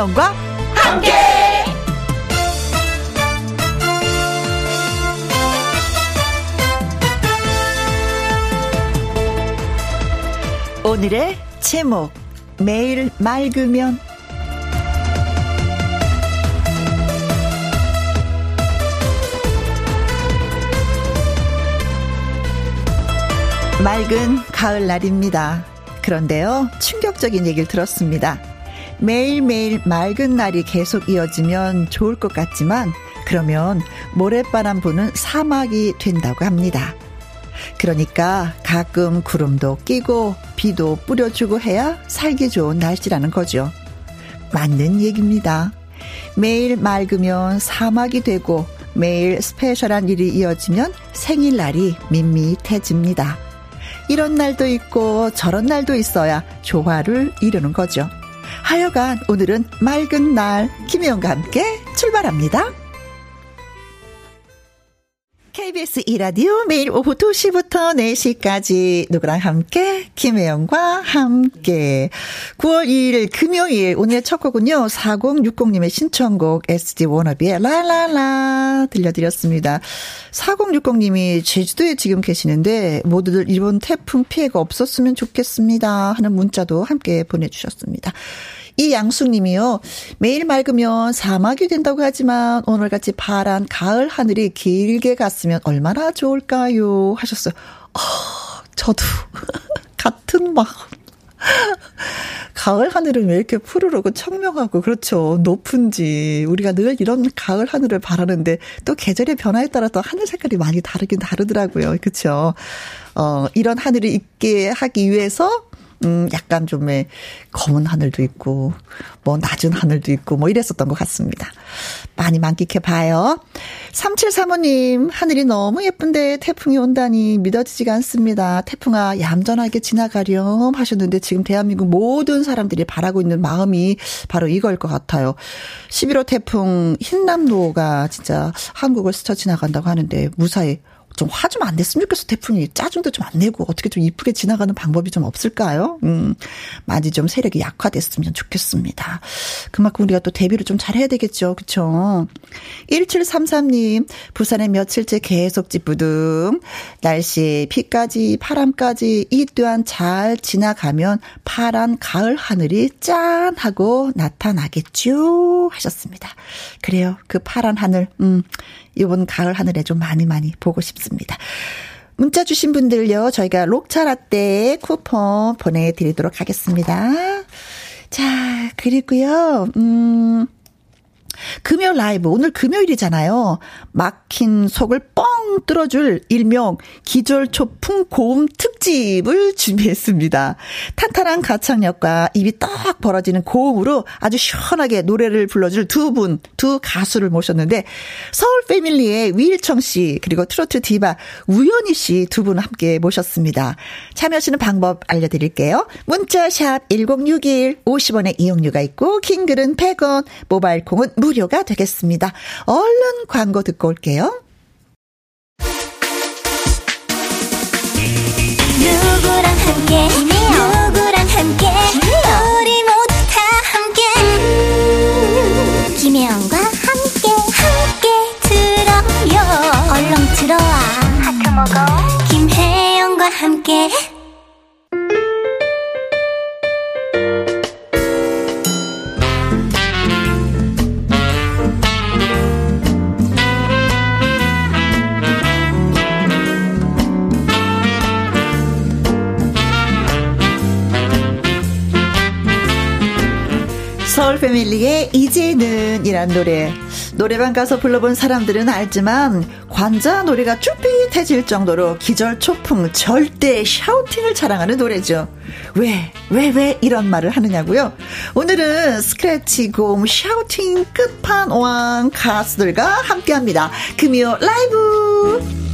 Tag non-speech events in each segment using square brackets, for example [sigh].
김혜영과 함께. 오늘의 제목 매일 맑으면 맑은 가을 날입니다. 그런데요, 충격적인 얘기를 들었습니다. 매일매일 맑은 날이 계속 이어지면 좋을 것 같지만, 그러면 모래바람 부는 사막이 된다고 합니다. 그러니까 가끔 구름도 끼고 비도 뿌려주고 해야 살기 좋은 날씨라는 거죠. 맞는 얘기입니다. 매일 맑으면 사막이 되고 매일 스페셜한 일이 이어지면 생일날이 밋밋해집니다. 이런 날도 있고 저런 날도 있어야 조화를 이루는 거죠. 하여간 오늘은 맑은 날 김혜영과 함께 출발합니다. KBS 이라디오 매일 오후 2시부터 4시까지 누구랑 함께? 김혜영과 함께. 9월 2일 금요일 오늘의 첫 곡은요 4060님의 신청곡 SD 워너비의 라라라 들려드렸습니다. 4060님이 제주도에 지금 계시는데 모두들 이번 태풍 피해가 없었으면 좋겠습니다 하는 문자도 함께 보내주셨습니다 이 양숙님이요. 매일 맑으면 사막이 된다고 하지만 오늘같이 파란 가을 하늘이 길게 갔으면 얼마나 좋을까요? 하셨어요. 어, 저도 [laughs] 같은 마음. 가을 하늘은 왜 이렇게 푸르르고 청명하고 그렇죠. 높은지 우리가 늘 이런 가을 하늘을 바라는데 또 계절의 변화에 따라 서 하늘 색깔이 많이 다르긴 다르더라고요. 그렇죠. 어, 이런 하늘이 있게 하기 위해서 음, 약간 좀 검은 하늘도 있고, 뭐 낮은 하늘도 있고, 뭐 이랬었던 것 같습니다. 많이 만끽해 봐요. 3735님, 하늘이 너무 예쁜데 태풍이 온다니 믿어지지가 않습니다. 태풍아, 얌전하게 지나가렴 하셨는데 지금 대한민국 모든 사람들이 바라고 있는 마음이 바로 이걸 것 같아요. 11호 태풍 흰남노가 진짜 한국을 스쳐 지나간다고 하는데 무사히 좀 화 좀안 됐으면 좋겠어. 태풍이 짜증도 좀 안 내고 어떻게 좀 이쁘게 지나가는 방법이 좀 없을까요? 음, 많이 좀 세력이 약화됐으면 좋겠습니다. 그만큼 우리가 또 대비를 좀 잘해야 되겠죠. 그쵸? 1733님, 부산에 며칠째 계속 찌뿌둥. 날씨, 비까지, 바람까지 이 또한 잘 지나가면 파란 가을 하늘이 짠! 하고 나타나겠죠? 하셨습니다. 그래요. 그 파란 하늘, 음, 이번 가을 하늘에 좀 많이 많이 보고 싶습니다. 문자 주신 분들요, 저희가 록차 라떼 쿠폰 보내드리도록 하겠습니다. 자, 그리고요, 음, 금요 라이브 오늘 금요일이잖아요. 막힌 속을 뻥 뚫어줄 일명 기절초풍 고음 특집을 준비했습니다. 탄탄한 가창력과 입이 딱 벌어지는 고음으로 아주 시원하게 노래를 불러줄 두 분, 두 가수를 모셨는데 서울 패밀리의 위일청 씨 그리고 트로트 디바 우연희 씨 두 분 함께 모셨습니다. 참여하시는 방법 알려드릴게요. 문자샵 1061 50원의 이용료가 있고 킹글은 100원 모바일 콩은 무 무료가 되겠습니다. 얼른 광고 듣고 올게요. 누구랑 함께? 누구랑 함께? 우리 모두 다 함께. 김혜영과 함께 함께 들어요. 얼렁 들어와. 하트 먹어. 김혜영과 함께 서울 패밀리의 이제는 이란 노래. 노래방 가서 불러본 사람들은 알지만 관자 노래가 쭈삣해질 정도로 기절 초풍 절대 샤우팅을 자랑하는 노래죠. 왜, 왜, 왜 이런 말을 하느냐고요? 오늘은 스크래치 곰 샤우팅 끝판왕 가수들과 함께 합니다. 금요 라이브!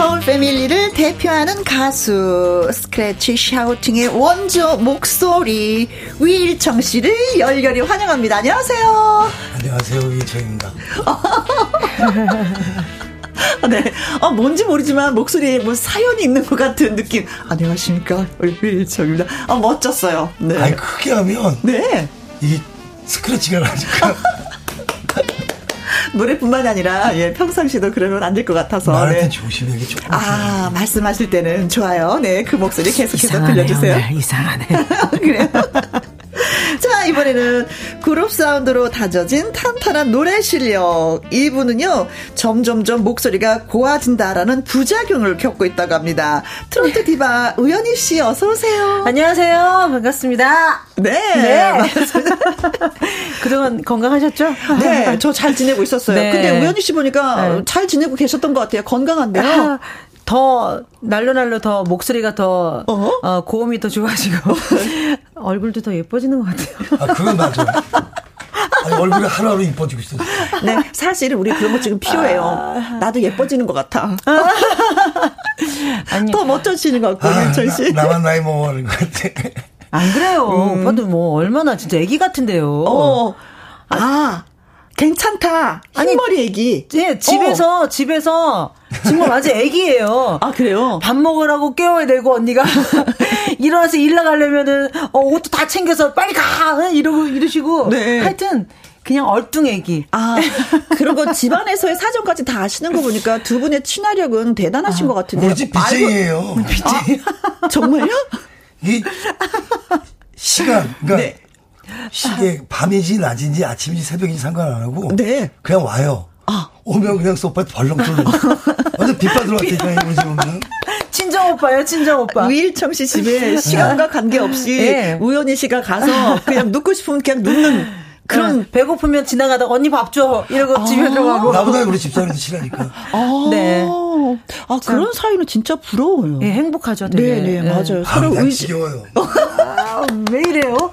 서울 패밀리를 대표하는 가수 스크래치 샤우팅의 원조 목소리 위일청 씨를 열렬히 환영합니다. 안녕하세요. 안녕하세요 위일청입니다. [laughs] 네. 어, 뭔지 모르지만 목소리에 뭐 사연이 있는 것 같은 느낌. 안녕하십니까. 일청입니다. 아, 멋졌어요. 네. 아니, 크게 하면. 네. 이 스크래치가 나니까. [laughs] 노래뿐만 아니라 예 평상시도 그러면 안 될 것 같아서 말할 네. 조심하게 조금. 아 말씀하실 때는 좋아요. 네 그 목소리 계속해서 들려주세요. 이상하네. [laughs] 그래요. 자, 이번에는 그룹 사운드로 다져진 탄탄한 노래 실력. 이분은요, 점점점 목소리가 고와진다라는 부작용을 겪고 있다고 합니다. 트로트 디바 우연희 씨, 어서오세요. 안녕하세요. 반갑습니다. 네. 네. [laughs] 그동안 건강하셨죠? 네. 저 잘 지내고 있었어요. 네. 근데 우연희 씨 보니까 네. 잘 지내고 계셨던 것 같아요. 건강한데요. 아, 더 날로 날로 더 목소리가 더 어? 어 고음이 더 좋아지고 [laughs] 얼굴도 더 예뻐지는 것 같아요. 아 그건 맞아. 아니, 얼굴이 하루하루 이뻐지고 있어. 네, 사실 우리 그런 거 지금 필요해요. 아... 나도 예뻐지는 것 같아. 아니, 더 멋져지는 것 같고, 아, 윤철 씨. 나, 만 나이 먹어가는 것 같아. 안 그래요. 음. 오빠도 뭐 얼마나 진짜 애기 같은데요. 어. 아, 괜찮다. 흰머리 애기. 네, 집에서, 어. 집에서, 정말 아직 애기예요. 아, 그래요? 밥 먹으라고 깨워야 되고, 언니가. [laughs] 일어나서 일 나가려면은, 어, 옷도 다 챙겨서 빨리 가! 이러고, 이러시고. 네. 하여튼, 그냥 얼뚱애기. 아, 거 집안에서의 사정까지 다 아시는 거 보니까 두 분의 친화력은 대단하신 아, 것 같은데요. 우리 집 BJ예요. BJ. 아, 정말요? 이 시간, 그러니까 네. 시계 밤이지 낮인지 아침인지 새벽인지 상관 안 하고 네. 그냥 와요. 아. 오면 그냥 소파에 벌렁 뚫는 완전 빗받으러 왔다니까 이거 지금 친정 오빠요, 친정 오빠. 위일청 씨 집에 [laughs] 시간과 관계없이 네. 우연희 씨가 가서 그냥 눕고 싶으면 그냥 눕는 그런 네. 배고프면 지나가다 언니 밥 줘. 이러고 아~ 집에 들어가고. 나보다 우리 집사람이 친하니까. 아~ 네. 아, 그런 사이는 진짜 부러워요. 네, 행복하죠. 되게. 네네, 네, 맞아요. 아, 서로 의지. 지겨워요. [laughs] 아, 왜 이래요?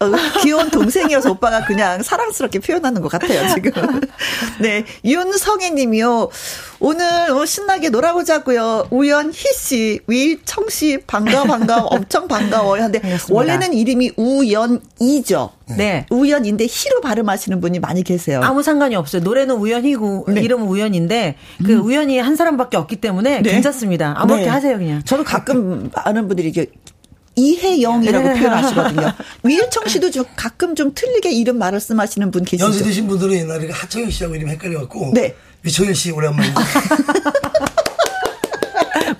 어, 귀여운 동생이어서 오빠가 그냥 사랑스럽게 표현하는 것 같아요, 지금. [laughs] 네. 윤성애 님이요. 오늘 어, 신나게 놀아보자고요. 우연희 씨, 위청 씨, 반가, 반가, 엄청 반가워요. 근데 원래는 이름이 우연이죠. 네. 우연인데 희로 발음하시는 분이 많이 계세요. 아무 상관이 없어요. 노래는 우연이고 네. 이름은 우연인데 그 음. 우연이 한 사람밖에 없기 때문에 네. 괜찮습니다. 아무렇게 네. 하세요 그냥. 저도 가끔 아는 분들이 이게 이혜영이라고 네. 표현하시거든요. [laughs] 위일청 씨도 좀 가끔 좀 틀리게 이름 말씀하시는 분 계시죠? 연세 드신 분들은 옛날에 하청일 씨하고 이름 헷갈려갖고 네. 위청일 씨 오랜만에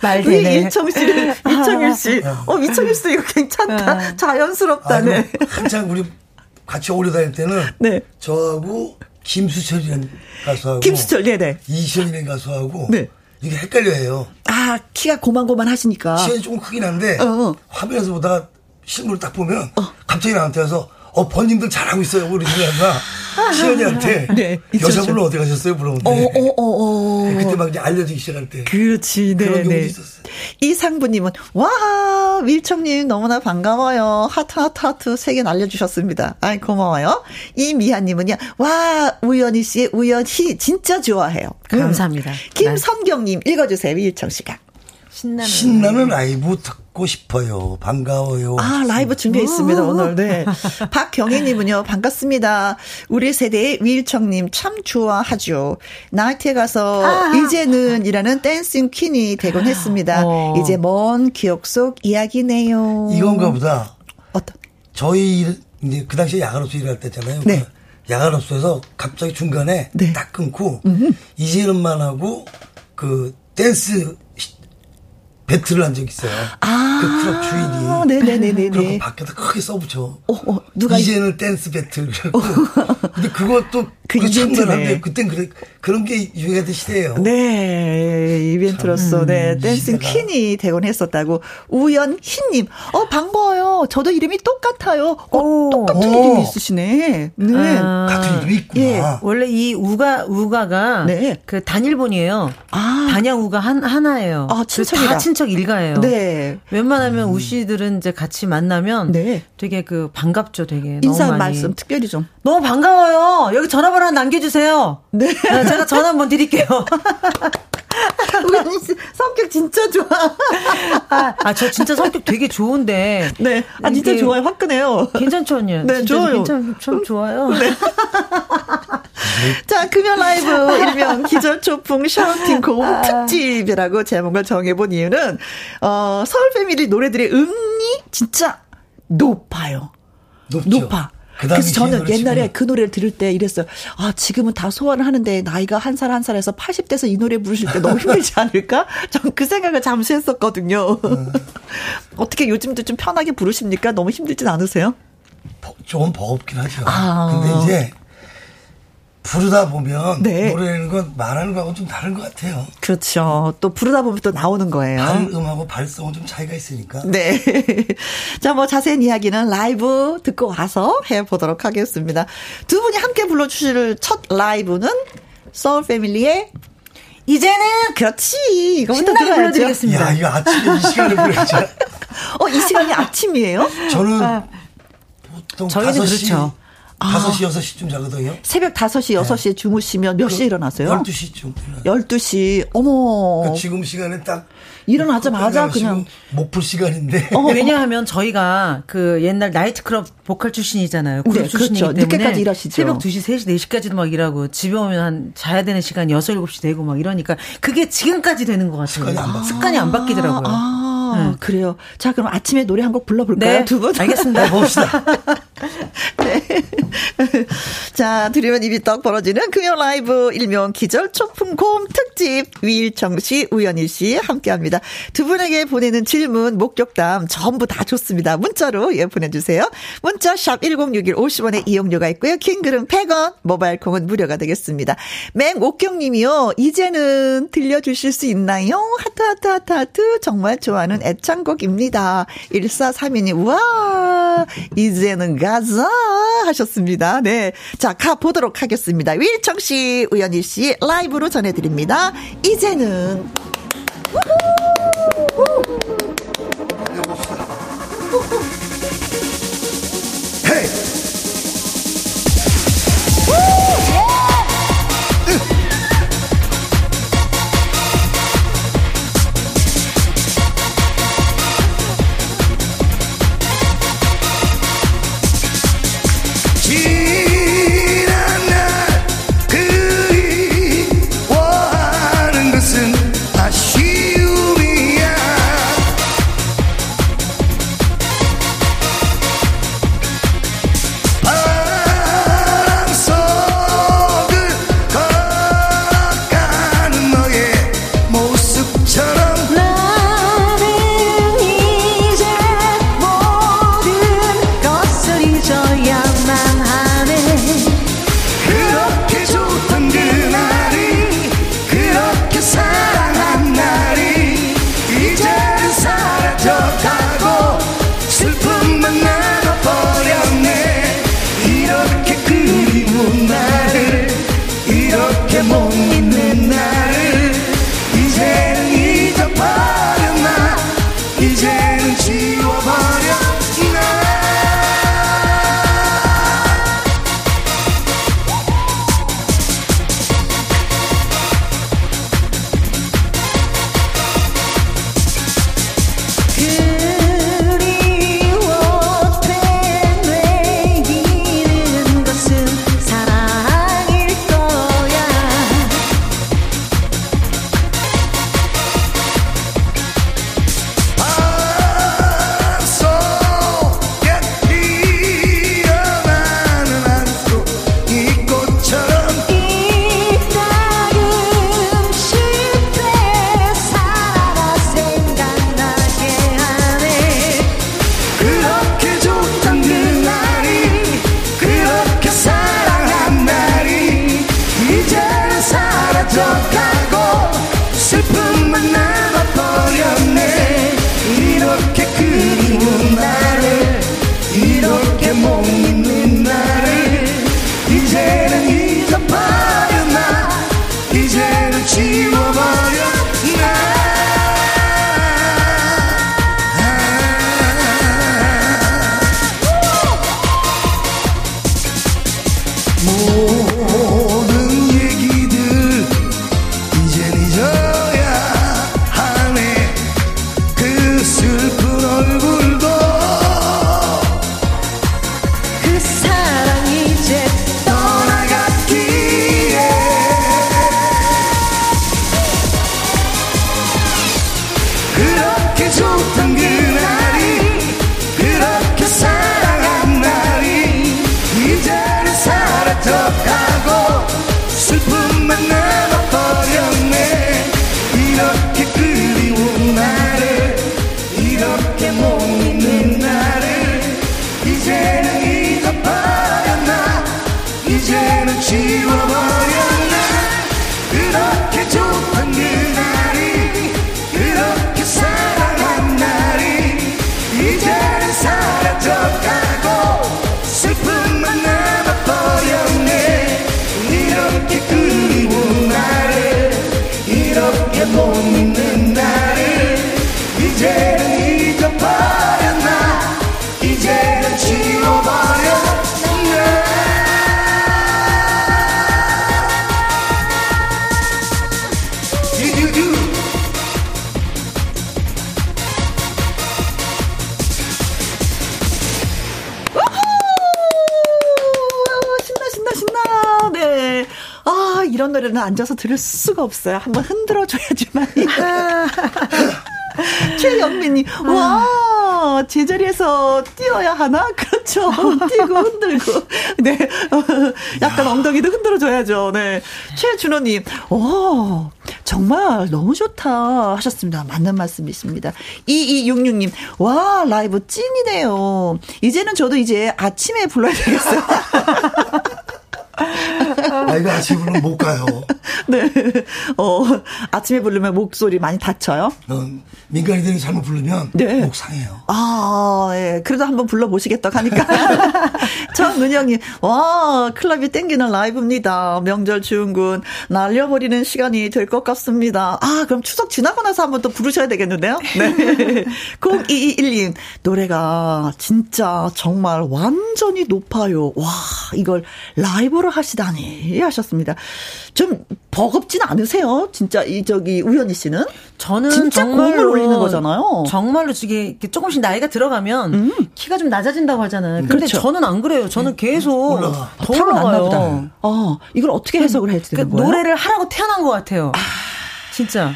말 되네. 위일청 씨를 [laughs] 위청일 씨. 어 위청일 씨 이거 괜찮다. 어. 자연스럽다네. 아니, 한창 우리 같이 오래 다닐 때는 네. 저하고 김수철이라는 가수하고 김수철 네네 이시연이라는 가수하고 네. 이게 헷갈려해요. 아 키가 고만고만 하시니까. 시연이 조금 크긴 한데 어, 어. 화면에서 보다가 실물을 딱 보면 어. 갑자기 나한테 와서 어, 번님들 잘하고 있어요. 우리 누나가 시연이한테 [laughs] 네, 여자분은 어디 가셨어요? 물어보는데. 어, 어, 어, 어. 네, 그때 막 이제 알려주기 시작할 때. 그렇지, 네. 그런 네. 있었어요. 이상부님은, 와, 밀청님 너무나 반가워요. 하트, 하트, 하트 세 개 날려주셨습니다. 아이, 고마워요. 이미아님은요, 와, 우연이 씨의 우연히 진짜 좋아해요. 감사합니다. 음. 김선경님 읽어주세요, 위일청 씨가. 신나는, 신나는 라이브 듣고 싶어요. 반가워요. 아, 라이브 준비해 있습니다, 오늘. 네. [laughs] 박경희님은요, 반갑습니다. 우리 세대의 위일청님 참 좋아하죠. 나이트에 가서 아. 이제는 이라는 dancing queen이 되곤 했습니다. 어. 이제 먼 기억 속 이야기네요. 이건가 보다. 어떤? 저희, 이제 그 당시에 야간업소 일할 때잖아요. 네. 그 야간업소에서 갑자기 중간에 네. 딱 끊고, 음흠. 이제는만 하고, 그 dance battle을 한 적 있어요. 아. 그 클럽 주인이. 네네네네. 그리고 밖에다 크게 써붙여. 어, 어, 누가. 이제는 dance battle. 그래고. 근데 그것도 그 이벤트네. 그땐 그래, 그런 게 유행하던 시대예요. 네, 이벤트로서 음, 네 dancing 퀸이 되곤 했었다고 우연희님, 어 반가워요. 저도 이름이 똑같아요. 어, 오, 똑같은 오. 이름이 있으시네. 네, 아, 같은 이름이 있구나. 예. 원래 이 우가 우가가 네. 그 단일본이에요. 아, 단양 우가 한 하나예요. 아, 친척이다. 다 친척 일가예요. 네. 웬만하면 음. 우씨들은 이제 같이 만나면 네. 되게 그 반갑죠, 되게. 인사 말씀 특별히 좀. 너무 반가워요. 여기 전화번호 하나 남겨주세요. 네. 네 제가 전화 한번 드릴게요. [laughs] 우리 성격 진짜 좋아. 아, 아, 저 진짜 성격 되게 좋은데. 네. 아, 진짜 좋아요. 화끈해요. 괜찮죠, 언니? 네, 좋아요. 괜찮, 참 좋아요. 네. 자, 금연 라이브 일명 기절초풍 샤우팅 고음 아. 특집이라고 제목을 정해본 이유는, 어, 서울 패밀리 노래들의 음이 진짜 높아요. 높죠. 높아. 그래서 저는 옛날에 그 노래를 들을 때 이랬어요. 아, 지금은 다 소화를 하는데 나이가 한 살 한 살에서 80대에서 이 노래 부르실 때 너무 힘들지 않을까? [laughs] 전 그 생각을 잠시 했었거든요. 음. [laughs] 어떻게 요즘도 좀 편하게 부르십니까? 너무 힘들진 않으세요? 조금 버겁긴 하죠. 아. 근데 이제 부르다 보면 네. 노래는 건 말하는 거하고 좀 다른 것 같아요. 그렇죠. 또 부르다 보면 또 나오는 거예요. 발음하고 발성은 좀 차이가 있으니까. 네. [laughs] 자, 뭐 자세한 이야기는 라이브 듣고 와서 해보도록 하겠습니다. 두 분이 함께 불러주실 첫 라이브는 소울 패밀리의 이제는 그렇지 이거부터 들어드리겠습니다 야, 이거 아침에 이 시간에 불러야죠. [laughs] 어, 이 시간이 아침이에요? 저는 아. 보통 저희는 5시, 그렇죠. 5시, 6시쯤 자거든요. 새벽 5시, 6시에 주무시면 몇 시에 일어나세요? 12시쯤. 12시. 어머. 그 지금 시간에 딱 일어나자마자 그냥 목풀 시간인데. [laughs] 어, 왜냐하면 저희가 그 옛날 나이트클럽 보컬 출신이잖아요. 그룹 네, 출신이기 그렇죠. 때문에 늦게까지 일하시죠. 새벽 2시, 3시, 4시까지도 막 일하고 집에 오면 한 자야 되는 시간 6, 7시 되고 막 이러니까 그게 지금까지 되는 것 같아요. 습관이 안, 습관이 안 바뀌더라고요. 아. 네. 그래요. 자, 그럼 아침에 노래 한 곡 불러볼까요? 네. 두 분? 알겠습니다. 네, [laughs] 봅시다. [laughs] 네. [laughs] 자, 들으면 입이 떡 벌어지는 금요 라이브 일명 기절 초풍 곰 특집 위일청 씨, 우연희 씨 함께 합니다. 두 분에게 보내는 질문, 목격담 전부 다 좋습니다. 문자로 예, 보내주세요. 문자 샵 1061 50원의 이용료가 있고요. 긴 글은 100원, 모바일 콩은 무료가 되겠습니다. 맹옥경 님이요. 이제는 들려주실 수 있나요? 하트, 하트, 하트, 하트. 정말 좋아하는 애창곡입니다. 1432님, 와, 이제는 가자 하셨습니다. 네. 자, 가보도록 하겠습니다. 윌청 씨, 우연희 씨 라이브로 전해드립니다. 이제는. 헤이! 이렇게 그리운 나를 이렇게 못 믿는 나를 이제는 잊어버렸나? 이제는 지워버렸나? 그렇게 좋던 그날이 그렇게 사랑한 날이 이제는 사라져가고 슬픔만 남아버렸네. 이렇게 그리운 나를 이렇게 못 앉아서 들을 수가 없어요. 한번 흔들어 줘야지만. [laughs] 최영민이, 와, 제자리에서 뛰어야 하나? 그렇죠. [laughs] 뛰고 흔들고. 네. [laughs] 약간 엉덩이도 흔들어줘야죠. 네. 최준호님, 오, 정말 너무 좋다 하셨습니다. 맞는 말씀이십니다. 2266님, 와, 라이브 찐이네요. 이제는 저도 이제 아침에 불러야 되겠어요. 아, 이거 아침에 부르면 못 가요. [laughs] 네. 어, 아침에 부르면 목소리 많이 다쳐요? 어, 민간인들이 잘못 부르면 네. 목 상해요. 아, 예. 그래도 한번 불러보시겠다 하니까. [laughs] 전은영이, 와, 클럽이 땡기는 라이브입니다. 명절 주은군, 날려버리는 시간이 될 것 같습니다. 아, 그럼 추석 지나고 나서 한번 또 부르셔야 되겠는데요? 네. [laughs] 0221님, 노래가 진짜 정말 완전히 높아요. 와, 이걸 라이브로 하시다니 하셨습니다. 좀 버겁진 않으세요? 진짜 이 저기 우연희 씨는? 저는 진짜 정말로 올리는 거잖아요. 정말로 이게 조금씩 나이가 들어가면 음. 키가 좀 낮아진다고 하잖아요. 근데 그렇죠. 저는 안 그래요. 저는 계속 올라가. 더 올라가요. 어, 이걸 어떻게 해석을 해야 되는 그 거예요? 노래를 하라고 태어난 것 같아요. 아. 진짜.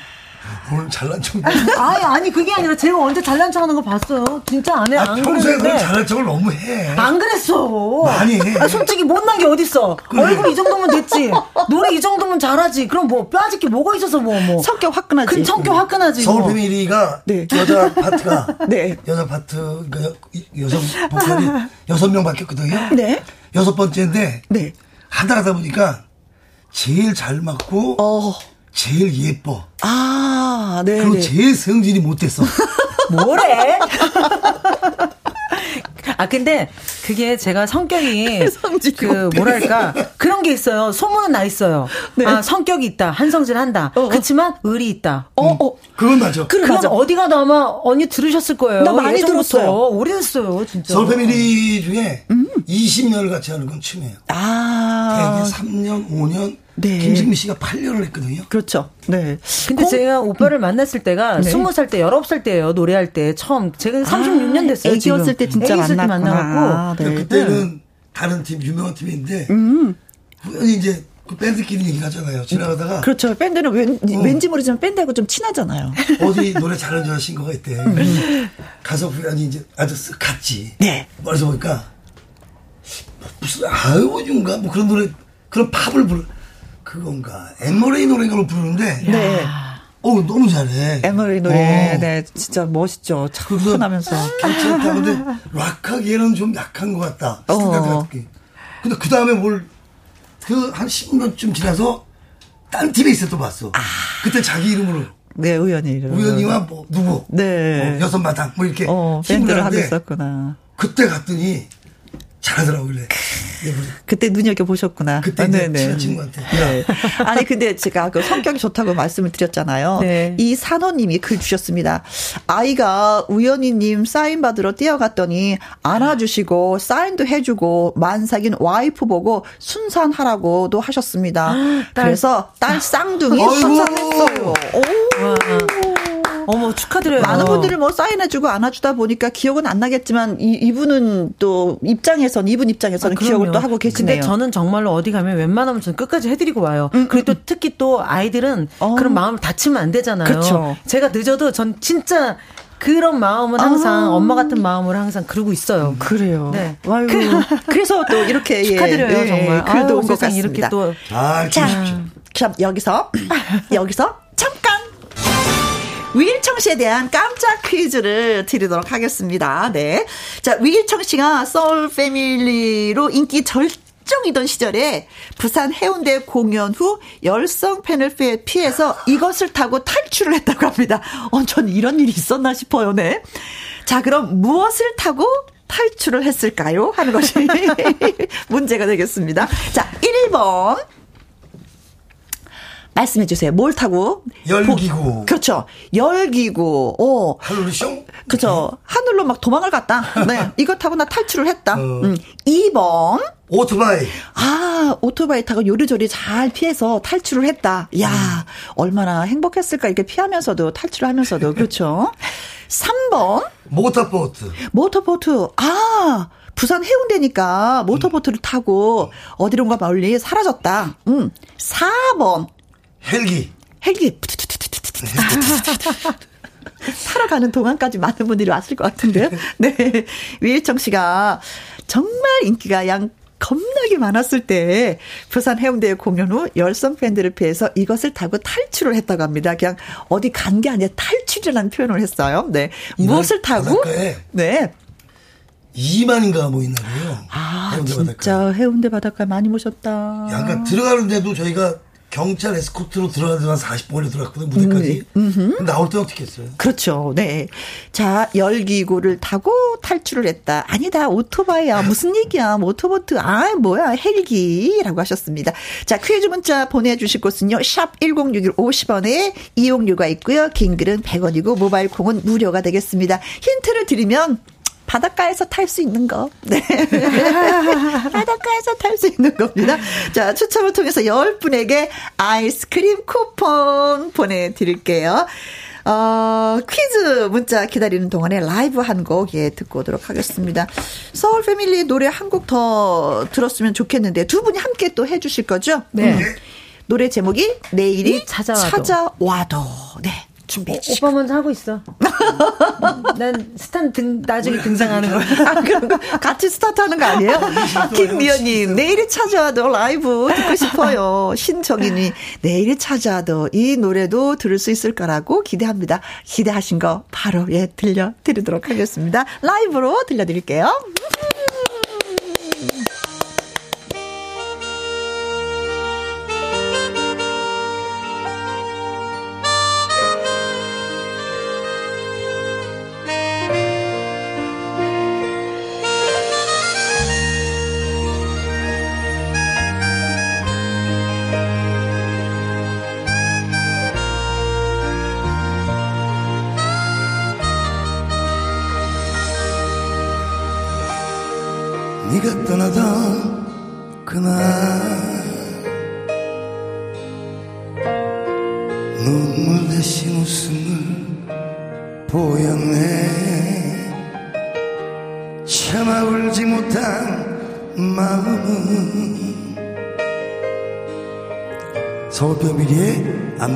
오늘 잘난 척. 아니 아니 그게 아니라 제가 언제 잘난 척하는 거 봤어요. 진짜 안 해. 아, 안 평소에 그런 잘난 척을 너무 해. 안 그랬어. 많이 해. 아, 솔직히 못난 게 어딨어. 그래. 얼굴 이 정도면 됐지. 노래 이 정도면 잘하지. 그럼 뭐 뼈아질 게 뭐가 있어서 뭐 뭐. 성격 화끈하지. 그 성격 화끈하지. 서울 뭐. 패밀리가 네. 여자 파트가 [laughs] 네. 여자 파트 그 여성 보컬이 여섯 명 바뀌었거든요. 네. 여섯 번째인데 네. 하다 하다 보니까 제일 잘 맞고 어. 제일 예뻐. 아, 네. 그리고 네. 제일 성질이 못됐어. [laughs] 뭐래? [laughs] 아 근데 그게 제가 성격이 [laughs] 그 뭐랄까 그런 게 있어요. 소문은 나 있어요. 네. 아 성격이 있다, 한성질 한다. 어, 어. 그렇지만 의리 있다. 어, 어. 음, 그건 맞아. 그건 맞아. 어디 가도 아마 언니 들으셨을 거예요. 나 많이 들었어요. 오래됐어요, 진짜. 서울 패밀리 중에 음. 20년을 같이 하는 건 춤이에요. 아. 대개 3년, 5년, 네. 김승미 씨가 8년을 했거든요. 그렇죠. 네. 근데 공... 제가 오빠를 만났을 때가 네. 20살 때, 19살 때예요. 노래할 때 처음. 제가 36년 아, 됐어요. 애기였을 때 진짜 만났구나. 만나고. 아, 네. 그때는 다른 팀, 유명한 팀인데 음. 이제 그 밴드끼리 얘기하잖아요. 지나가다가. 그렇죠. 밴드는 왠, 어. 왠지 모르지만 밴드하고 좀 친하잖아요. 어디 노래 잘하는 여자 친구가 있대. 음. 가서 아니 이제 아주 쓱 갔지. 네. 그래서 보니까 무슨 아이오인가 뭐 그런 노래 그런 팝을 부르 그건가 엠머레이 노래를 부르는데 네. 어 너무 잘해. 엠머레이 노래, 어. 네, 진짜 멋있죠. 차분하면서. 괜찮다. 근데 [laughs] 락하기에는 좀 약한 것 같다. 어. 근데 그 다음에 뭘, 그 한 10년쯤 지나서 딴 팀에 있어 또 봤어. 아. 그때 자기 이름으로. 네, 우연히 이름. 우연히와 뭐, 누구. 네. 어, 여섯 마당, 뭐 이렇게. 어, 밴드를 하고 있었구나. 그때 갔더니 잘하더라고 그래. 그때 눈여겨 보셨구나. 그때 아, 네네. 친구한테. 네. 아니 근데 제가 그 성격이 좋다고 말씀을 드렸잖아요. 네. 이 산호님이 글 주셨습니다. 아이가 우연히님 사인 받으러 뛰어갔더니 안아주시고 사인도 해주고 만삭인 와이프 보고 순산하라고도 하셨습니다. 아, 그래서 딸 쌍둥이 순산했어요. 오. 어머 축하드려요. 많은 분들이 뭐 사인해주고 안아주다 보니까 기억은 안 나겠지만 이, 이분은 또 입장에선 이분 입장에서는 아, 기억을 또 하고 계시네요. 근데 저는 정말로 어디 가면 웬만하면 저는 끝까지 해드리고 와요. 음, 그리고 또 음. 특히 또 아이들은 어. 그런 마음을 다치면 안 되잖아요. 그렇죠. 제가 늦어도 전 진짜 그런 마음은 항상 아. 엄마 같은 마음을 항상 그러고 있어요. 그래요. 네. 아유, [laughs] 그 래서 또 이렇게 예, 축하드려요 예, 정말. 그래도 온것 같습니다. 이렇게 또. 아, 자, 자 여기서 [clears throat] 여기서 잠깐 위일청 씨에 대한 깜짝 퀴즈를 드리도록 하겠습니다. 네. 자, 위일청 씨가 소울 패밀리로 인기 절정이던 시절에 부산 해운대 공연 후 열성 팬을 피해서 이것을 타고 탈출을 했다고 합니다. 어, 전 이런 일이 있었나 싶어요, 네. 자, 그럼 무엇을 타고 탈출을 했을까요? 하는 것이 [laughs] 문제가 되겠습니다. 자, 1번. 말씀해 주세요. 뭘 타고? 열기구. 보, 그렇죠. 열기구. 어. 하늘로 슝? 그렇죠. 하늘로 막 도망을 갔다. 네. [laughs] 이거 타고 나 탈출을 했다. 어. 음. 2번. 오토바이. 아, 오토바이 타고 요리조리 잘 피해서 탈출을 했다. 야, 음. 얼마나 행복했을까. 이렇게 피하면서도 탈출을 하면서도. 그렇죠. [laughs] 3번. 모터보트. 모터보트. 아, 부산 해운대니까 모터보트를 타고 어디론가 멀리 사라졌다. 음. 4번. 헬기. 헬기. [laughs] 타러 가는 동안까지 많은 분들이 왔을 것 같은데요. 네. 위일청 씨가 정말 인기가 양 겁나게 많았을 때 부산 해운대 공연 후 열성 팬들을 피해서 이것을 타고 탈출을 했다고 합니다. 그냥 어디 간 게 아니라 탈출이라는 표현을 했어요. 네. 무엇을 타고? 네. 2만인가 모인 날이에요. 아, 해운대 진짜 바닷가. 해운대 바닷가 많이 모셨다. 약간 들어가는데도 저희가 경찰 에스코트로 들어가서 40분에 들어갔거든요, 무대까지. 음, 나올 때 어떻게 했어요? 그렇죠. 네. 자, 열기구를 타고 탈출을 했다. 아니다, 오토바이야. 무슨 얘기야. 모토보트. 아, 뭐야. 헬기라고 하셨습니다. 자, 퀴즈 문자 보내 주실 곳은요. 샵 1061 50원에 이용료가 있고요. 긴 글은 100원이고 모바일 콩은 무료가 되겠습니다. 힌트를 드리면 바닷가에서 탈 수 있는 거. 네. [laughs] 바닷가에서 탈 수 있는 겁니다. 자, 추첨을 통해서 10분에게 아이스크림 쿠폰 보내드릴게요. 어, 퀴즈 문자 기다리는 동안에 라이브 한 곡, 예, 듣고 오도록 하겠습니다. 서울 패밀리 노래 한 곡 더 들었으면 좋겠는데, 두 분이 함께 또 해주실 거죠? 네. 음. 노래 제목이 내일이 찾아와도. 찾아와도. 네. 준비해 주 오빠 먼저 하고 있어. [laughs] 난 스탄 등, 나중에 등장하는 거야. 아, 그런 거. 같이 스타트 하는 거 아니에요? 김미연님, 내일이 찾아와도 라이브 듣고 싶어요. 신정인님, 내일이 찾아와도 이 노래도 들을 수 있을 거라고 기대합니다. 기대하신 거 바로, 예, 들려 드리도록 하겠습니다. 라이브로 들려드릴게요.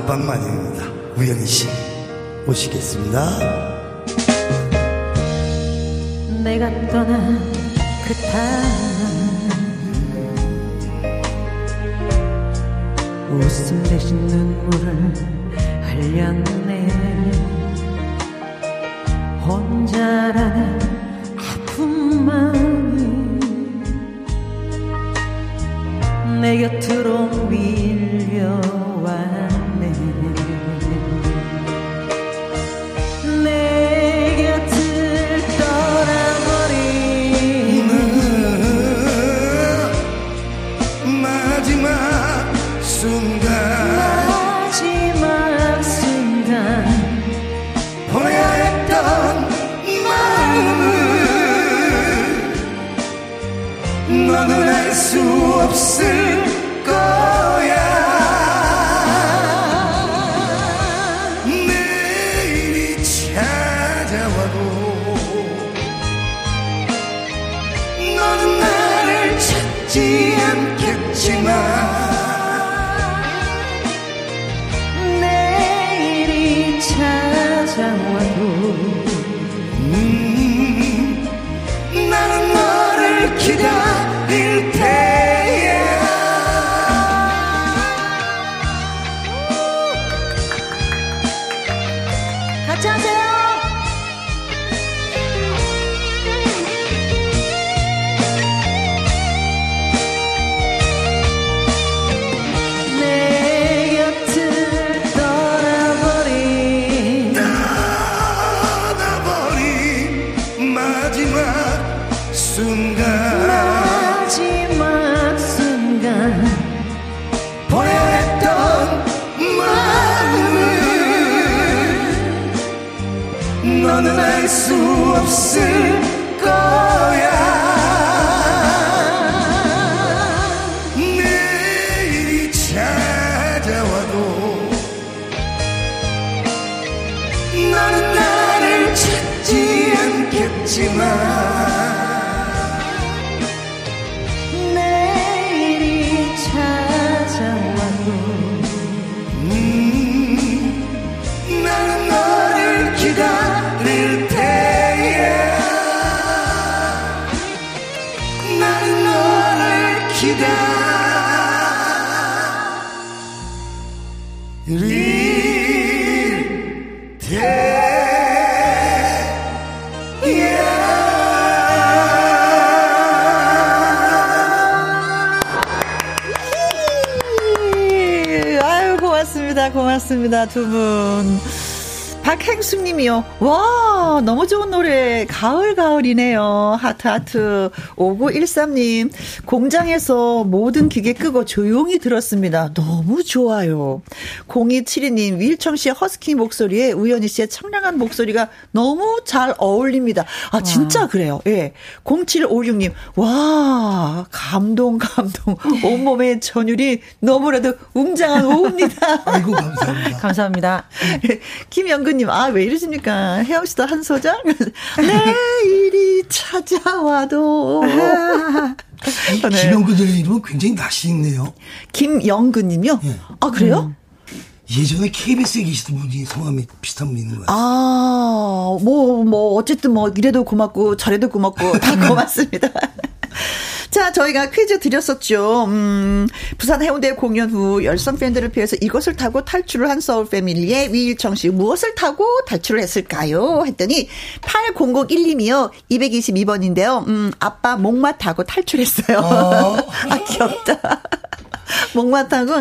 방마녀입니다. 우영희 씨 모시겠습니다. 내가 떠난 그탄 없을 고맙습니다. 두 분. 박행숙 님이요. 와, 너무 좋은 노래. 가을, 가을이네요. 하트, 하트. 5913님. 공장에서 모든 기계 끄고 조용히 들었습니다. 너무 좋아요. 0272님. 윌청 씨의 허스키 목소리에 우연희 씨의 청량한 목소리가 너무 잘 어울립니다. 아, 진짜 와. 그래요. 예. 0756님. 와, 감동, 감동. 온몸의 전율이 너무나도 웅장한 오후입니다. [laughs] 아이고, 감사합니다. 감사합니다. 김영근 님, 아, 왜 이러십니까? 혜영 씨도 한 소절? [laughs] 내일이 찾아와도. 네. 김영근의 이름은 굉장히 낯이 있네요. 김영근 님요? 네. 아, 그래요? 음. 예전에 KBS에 계시던 분이 성함이 비슷한 분이 있는 거예요. 아, 뭐, 뭐, 어쨌든 뭐, 이래도 고맙고, 저래도 고맙고, 다 [laughs] 고맙습니다. 자, 저희가 퀴즈 드렸었죠. 음, 부산 해운대 공연 후 열성 팬들을 피해서 이것을 타고 탈출을 한 서울 패밀리의 위일청 씨 무엇을 타고 탈출을 했을까요? 했더니 8001님이요. 222번인데요. 음, 아빠 목마 타고 탈출했어요. 어. [laughs] 아, 귀엽다. [laughs] 목마타고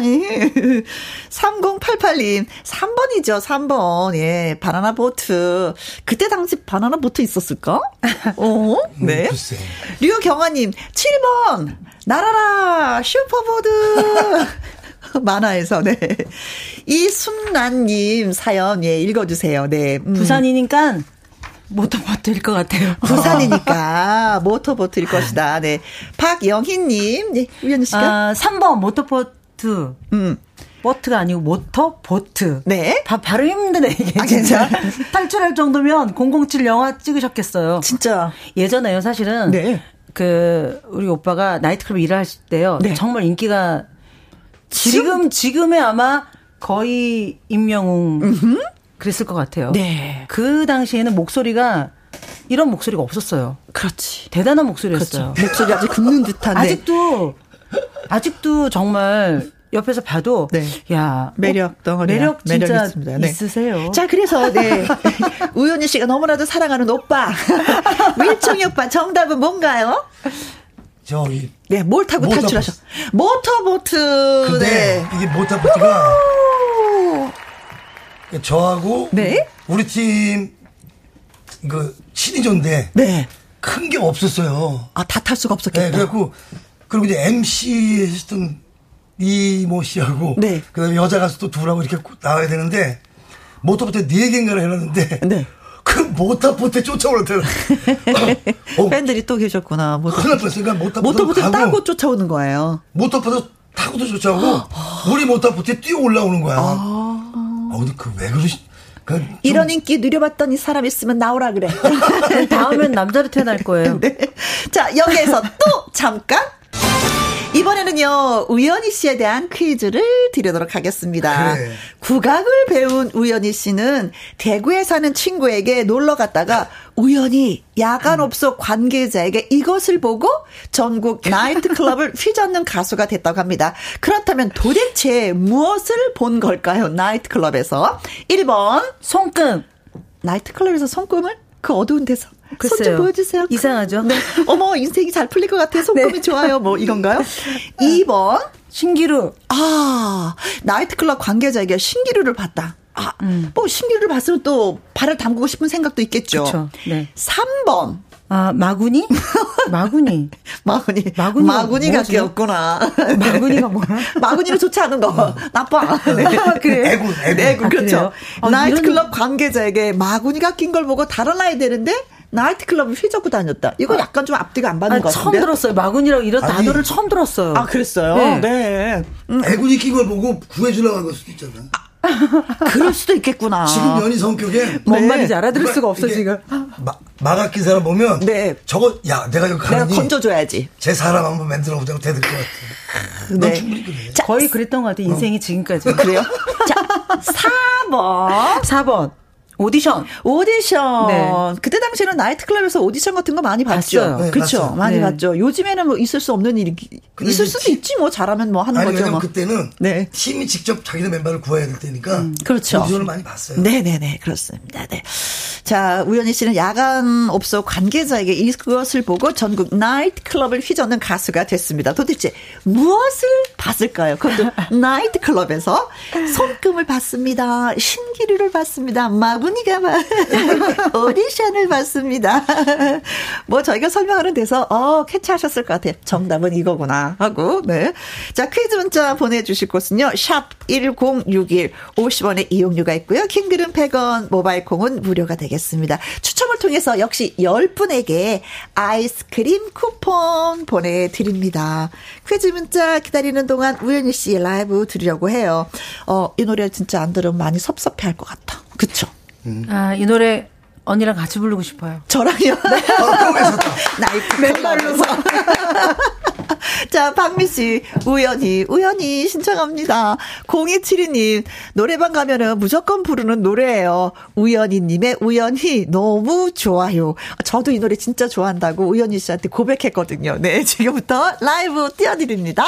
3088님 3번이죠 3번 예 바나나 보트 그때 당시 바나나 보트 있었을까? [laughs] 어? 네. 음, 류경아님 7번 날아라 슈퍼보드 [laughs] 만화에서 네. 이순란님 사연 예 읽어주세요. 네. 음. 부산이니까 모터보트일 것 같아요. [laughs] 부산이니까 모터보트일 것이다. 네. 박영희님, 네, 우연희 씨가. 아, 3번 모터보트. 음. 보트가 아니고 모터 보트. 네. 바, 발음 힘드네, 이게. 아, 진짜. [laughs] 탈출할 정도면 007 영화 찍으셨겠어요. 진짜. 예전에요, 사실은. 네. 그, 우리 오빠가 나이트클럽 일을 하실 때요. 네. 정말 인기가 지금, 지금의 아마 거의 임영웅. 음흠? 그랬을 것 같아요. 네. 그 당시에는 목소리가 이런 목소리가 없었어요. 그렇지. 대단한 목소리였어요. 그렇죠. 목소리 아직 긁는 듯한. 아직도 아직도 정말 옆에서 봐도 네. 야 매력 덩어리 매력 진짜 매력 있습니다. 네. 있으세요. 자 그래서 네 [laughs] 우연희 씨가 너무나도 사랑하는 오빠 [laughs] wil청이 오빠 정답은 뭔가요? 저기 네뭘 타고 탈출하셨? 모터보트. 근데 네. 이게 모터보트가 저하고 네? 우리 팀그 친이존데 네. 큰 게 없었어요. 아 다 탈 수가 없었겠다. 네, 그래갖고 그리고 이제 MC 했던 이모 씨하고 네. 그다음에 여자 가수 또 둘하고 이렇게 나와야 되는데 모터보트 네 개인가를 해놨는데 네. 그 모터보트에 쫓아오더라 [laughs] 어. 팬들이 또 계셨구나. 모터보트. 그러니까 모터보트, 모터보트 타고 쫓아오는 거예요. 모터보트 타고도 쫓아오고 우리 모터보트에 뛰어 올라오는 거야. 아. 아, 근데 그 왜 그러시, 그 이런 인기 누려봤더니 사람 있으면 나오라 그래. [laughs] 다음엔 남자로 태어날 거예요. 네. 자, 여기에서 또 잠깐 이번에는요, 우연희 씨에 대한 퀴즈를 드리도록 하겠습니다. 그래. 국악을 배운 우연희 씨는 대구에 사는 친구에게 놀러 갔다가 우연히 야간업소 관계자에게 이것을 보고 전국 나이트클럽을 [laughs] 휘젓는 가수가 됐다고 합니다. 그렇다면 도대체 무엇을 본 걸까요? 나이트클럽에서. 1번, 손금. 나이트클럽에서 손금을? 그 어두운 데서. 손좀 보여주세요. 이상하죠? 네. 어머, 인생이 잘 풀릴 것 같아요. 손금이 네. 좋아요. 뭐, 이건가요? 2번. 신기루. 아, 나이트클럽 관계자에게 신기루를 봤다. 아, 음. 뭐, 신기루를 봤으면 또 발을 담그고 싶은 생각도 있겠죠. 그쵸. 네. 3번. 아, 마구니? 마구니. [laughs] 마구니. 마구니. 마구니가 끼었구나. 마구니가 뭐야? [laughs] 마구니는 좋지 않은 거. 어. 나빠. 네. 아, 그래. 애군, 애군. 애군, 아, 그렇죠. 아, 나이트클럽 이런... 관계자에게 마구니가 낀 걸 보고 달아나야 되는데 나이트클럽을 휘젓고 다녔다. 이거 아, 약간 좀 앞뒤가 안 맞는 것 같은데. 처음 들었어요. 마군이라고 이런 아니, 단어를 처음 들었어요. 아, 그랬어요? 네. 네. 음. 애군이 낀 걸 보고 구해주려고 한 걸 수도 있잖아. 그럴 수도 있겠구나. 지금 연희 성격에 뭔 네. 말인지 알아들을 수가 없어 지금. 마, 마가 낀 사람 보면 네. 저거 야 내가 이거 가니 내가 건져줘야지. 제 사람 한번 만들어 보자고 대들 것 같아. 네. 충분히 그래. 자, 거의 그랬던 것 같아 인생이 어. 지금까지. 그래요? [laughs] 자 4번. 4번. 오디션. 오디션. 네. 그때 당시에는 나이트클럽에서 오디션 같은 거 많이 봤죠. 네, 그렇죠. 많이 네. 봤죠. 요즘에는 뭐 있을 수 없는 일이 있을 수도 있지 뭐 잘하면 뭐 하는 아니, 거죠. 뭐. 그때는 네. 팀이 직접 자기네 멤버를 구해야 될 때니까 음, 그렇죠. 오디션을 많이 봤어요. 네, 네, 네. 그렇습니다. 네. 자, 우연희 씨는 야간 업소 관계자에게 이것을 보고 전국 나이트클럽을 휘젓는 가수가 됐습니다. 도대체 무엇을 봤을까요? 그것도 [laughs] 나이트클럽에서 손금을 봤습니다. 신기루를 봤습니다. 마구 어머니가 오디션을 [laughs] 봤습니다. [laughs] 뭐 저희가 설명하는 데서 어 캐치하셨을 것 같아요. 정답은 이거구나 하고 네. 자 퀴즈 문자 보내주실 곳은요. 샵 1061 50원의 이용료가 있고요. 킹글은 100원 모바일 콩은 무료가 되겠습니다. 추첨을 통해서 역시 10분에게 아이스크림 쿠폰 보내드립니다. 퀴즈 문자 기다리는 동안 우연희 씨 라이브 들으려고 해요. 어, 이 노래 진짜 안 들으면 많이 섭섭해 할 것 같다. 그쵸? 음. 아, 이 노래 언니랑 같이 부르고 싶어요. 저랑요? 네. [laughs] 어, 나이트 맨발로서. [laughs] 자, 박미 씨, 우연히, 우연히 신청합니다. 0272님, 노래방 가면은 무조건 부르는 노래예요. 우연히님의 우연히 너무 좋아요. 저도 이 노래 진짜 좋아한다고 우연히 씨한테 고백했거든요. 네, 지금부터 라이브 띄워드립니다.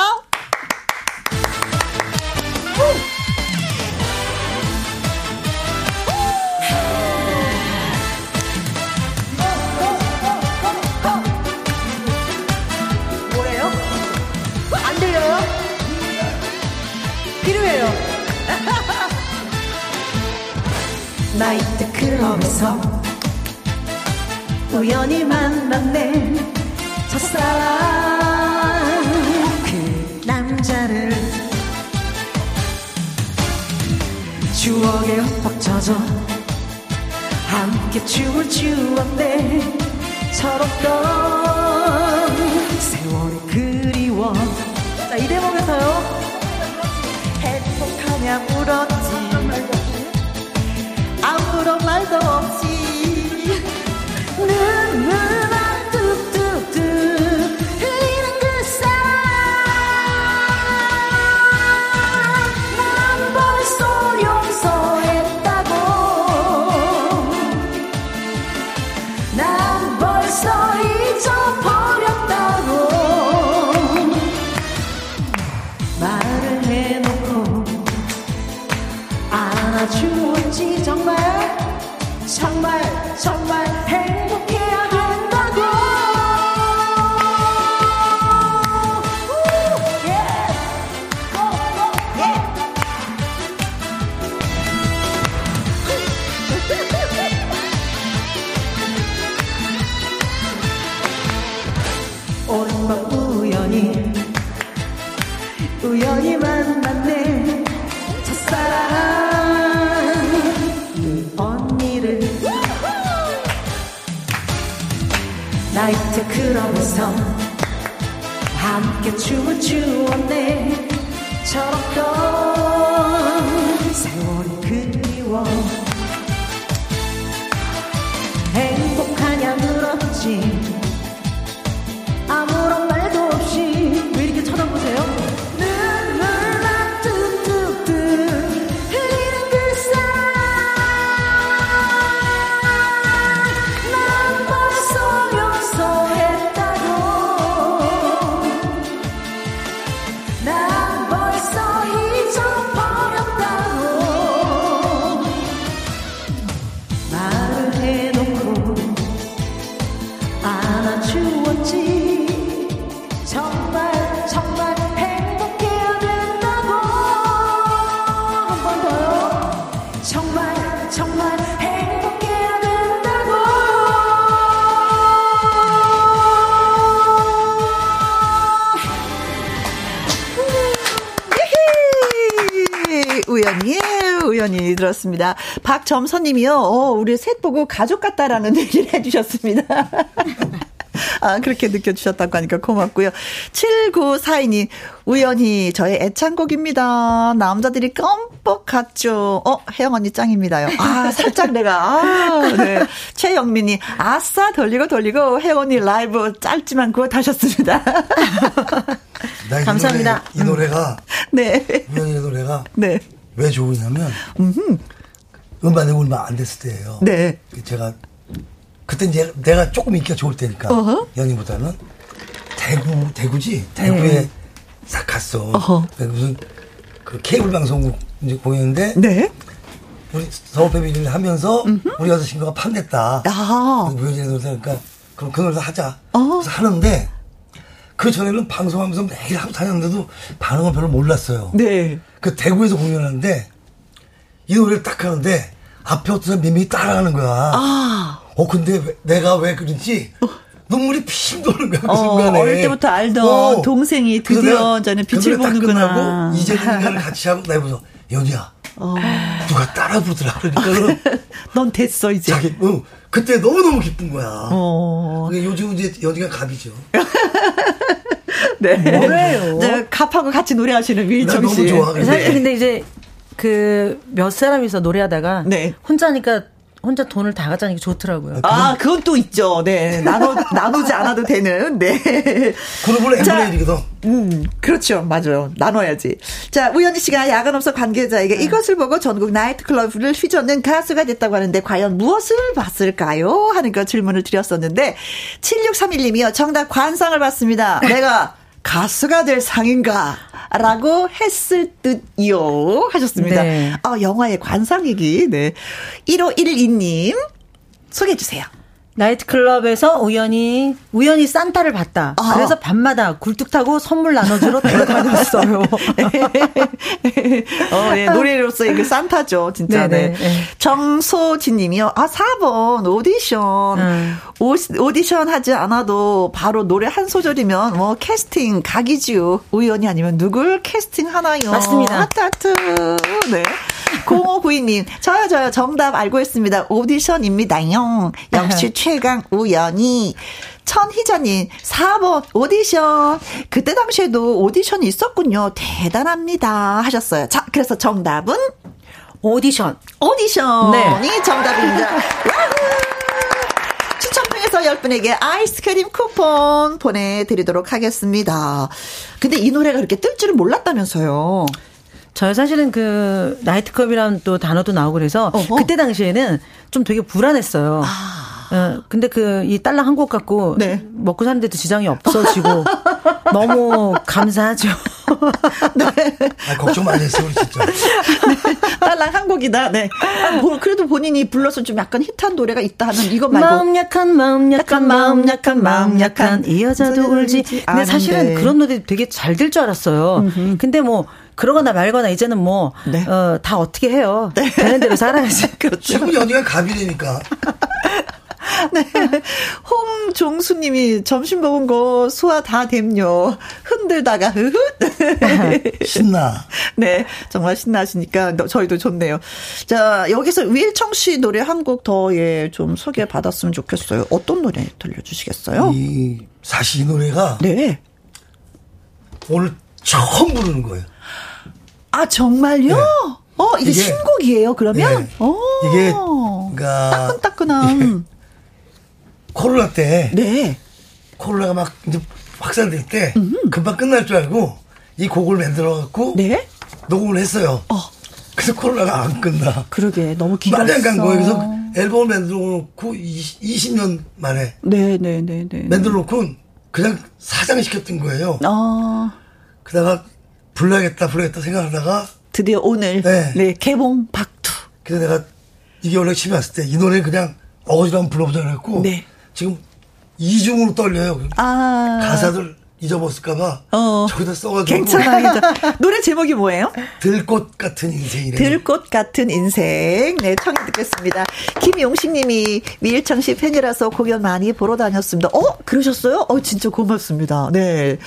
나이트 클럽에서 우연히 만났네. 첫사랑 그 남자를 추억에 흠뻑 젖어 함께 춤을 추었네. 철없던 세월이 그리워. 자, 이 대목에서요. 행복하냐 물었 정말 클럽에서 함께 춤을 추었네. 철없던 세월이 그리워. 행복하냐 물었지 들었습니다. 박점선님이요. 어, 우리 셋 보고 가족 같다라는 [laughs] 얘기를 해주셨습니다. [laughs] 아, 그렇게 느껴주셨다고 하니까 고맙고요. 7942님, 우연히 저의 애창곡입니다. 남자들이 껌뻑 같죠. 어, 혜영 언니 짱입니다요. 아, 살짝 내가, 아, 네. 최영민이, 아싸, 돌리고 돌리고, 혜영 언니 라이브 짧지만 그거 다셨습니다. 감사합니다. 이, 노래, 가 네. 우연히 노래가. 네. 왜 좋으냐면, 음흠. 음반에 얼마 안 됐을 때예요. 네. 제가 그때 이제 내가 조금 인기가 좋을 때니까 어허. 연희보다는 대구 대구지 대구에 네. 싹 갔어. 어허. 무슨 그 케이블 방송국 이제 공연인데 네. 우리 서울 패밀리를 하면서 음흠. 우리 여자 친구가 판냈다. 아. 무현진의 노래니까 그럼 그 노래 하자. 어허. 그래서 하는데 그 전에는 방송하면서 매일 하고 다녔는데도 반응은 별로 몰랐어요. 네. 그 대구에서 공연하는데 이 노래를 딱 하는데 앞에 어떤 사람이 따라하는 거야. 아. 어, 근데 왜, 내가 왜 그런지 어. 눈물이 핑 도는 거야, 그 어, 순간에. 어릴 때부터 알던 어. 동생이 드디어 저는 빛을 보는구나. 이제 인간을 [laughs] 같이 하고 나 해보서 연희야. 어. 누가 따라 부르더라. 그러니까 [laughs] 넌 됐어, 이제. 자기, 어, 그때 너무 너무 기쁜 거야. 어. 요즘 이제 연희가 갑이죠. [laughs] 네. 뭐예요? 네, 갑하고 같이 노래하시는 밀정 씨. 너무 좋아. 사실 근데 이제 그 몇 사람이서 노래하다가 네. 혼자니까 혼자 돈을 다 가자는 게 좋더라고요. 아, 그건 또 있죠. 네. 나눠, [laughs] 나누지 않아도 되는, 네. 그룹은 엠블레이드거든. 음, 그렇죠. 맞아요. 나눠야지. 자, 우연희 씨가 야간업소 관계자에게 네. 이것을 보고 전국 나이트클럽을 휘젓는 가수가 됐다고 하는데, 과연 무엇을 봤을까요? 하는 그 질문을 드렸었는데, 7631님이요. 정답 관상을 봤습니다. 내가 가수가 될 상인가? 라고 했을 듯요. 하셨습니다. 네. 아, 영화의 관상 얘기. 네. 1512님, 소개해주세요. 나이트클럽에서 우연히 우연히 산타를 봤다. 아. 그래서 밤마다 굴뚝 타고 선물 나눠주러 데려다녔어요. [laughs] 어, 예, 노래로서의 그 산타죠, 진짜. 네네. 네. 네. 정소진님이요. 아 4번 오디션. 음. 오, 오디션 하지 않아도 바로 노래 한 소절이면 뭐 캐스팅 각이지요. 우연이 아니면 누굴 캐스팅 하나요? 맞습니다. 하트 하트. 네. 0592님 저요 저요 정답 알고 있습니다. 오디션입니다요. [laughs] 역시 최 최강 우연히 천희자님 4번 오디션. 그때 당시에도 오디션이 있었군요. 대단합니다. 하셨어요. 자 그래서 정답은 오디션. 오디션이 네. 정답입니다. [laughs] 추첨 통해서 10분에게 아이스크림 쿠폰 보내드리도록 하겠습니다. 근데 이 노래가 그렇게 뜰 줄은 몰랐다면서요. 저 사실은 그 나이트클럽이라는 또 단어도 나오고 그래서 어허. 그때 당시에는 좀 되게 불안했어요. 아. 어, 근데 그이 딸랑 한곡 갖고 네. 먹고 사는데도 지장이 없어지고 [laughs] 너무 감사하죠. [laughs] 네. 아, 걱정 많이 했어요, 진짜. 네. 딸랑 한 곡이다. 네. 아, 뭐, 그래도 본인이 불러서 좀 약간 힙한 노래가 있다 하는 이거 말고. 마음 약한, 마음 약한, 마음 약한, 마음 약한, 이 여자도 울지. 근데 사실은 그런 노래 되게 잘 될 줄 알았어요. 음흠. 근데 뭐, 그러거나 말거나 이제는 뭐, 네. 어, 다 어떻게 해요. 네. 되는 대로 살아야지. [laughs] 그렇죠. 지금 연희가 갑이 되니까. [laughs] 네. 홍종수님이 점심 먹은 거 소화 다 됨요. 흔들다가 흐흐. [laughs] 신나. [laughs] 네, 정말 신나시니까 저희도 좋네요. 자, 여기서 위일청 씨 노래 한 곡 더 예 좀 소개 받았으면 좋겠어요. 어떤 노래 들려주시겠어요? 이 사실 이 노래가 네. 오늘 처음 부르는 거예요. 아 정말요? 네. 어 이게, 이게, 신곡이에요 그러면? 네. 오. 이게 그러니까 따끈따끈한. 예. 코로나 때. 네. 코로나가 막 이제 확산될 때 음흠. 금방 끝날 줄 알고 이 곡을 만들어 갖고 네? 녹음을 했어요. 어. 그래서 코로나가 안 끝나. 그러게 너무 길었어. 말이 안간 거예요. 그래서 앨범을 만들어 놓고 20, 년 만에. 네네네네. 네, 네, 네. 만들어 놓고 그냥 사장시켰던 거예요. 아. 그다가 불러야겠다 불러야겠다 생각하다가 드디어 오늘 네, 네 개봉 박투. 그래서 내가 이게 원래 집에 왔을 때 이 노래 그냥 어거지로 한번 불러보자 그랬고 네. 지금 이중으로 떨려요. 아. 가사들 잊어먹을까봐 어. 저기다 써가지고. 괜찮아. [laughs] 노래 제목이 뭐예요? 들꽃 같은 인생이래. 들꽃 같은 인생. 네, 청해 듣겠습니다. 김용식 님이 미일청 씨 팬이라서 공연 많이 보러 다녔습니다. 어? 그러셨어요? 어, 진짜 고맙습니다. 네.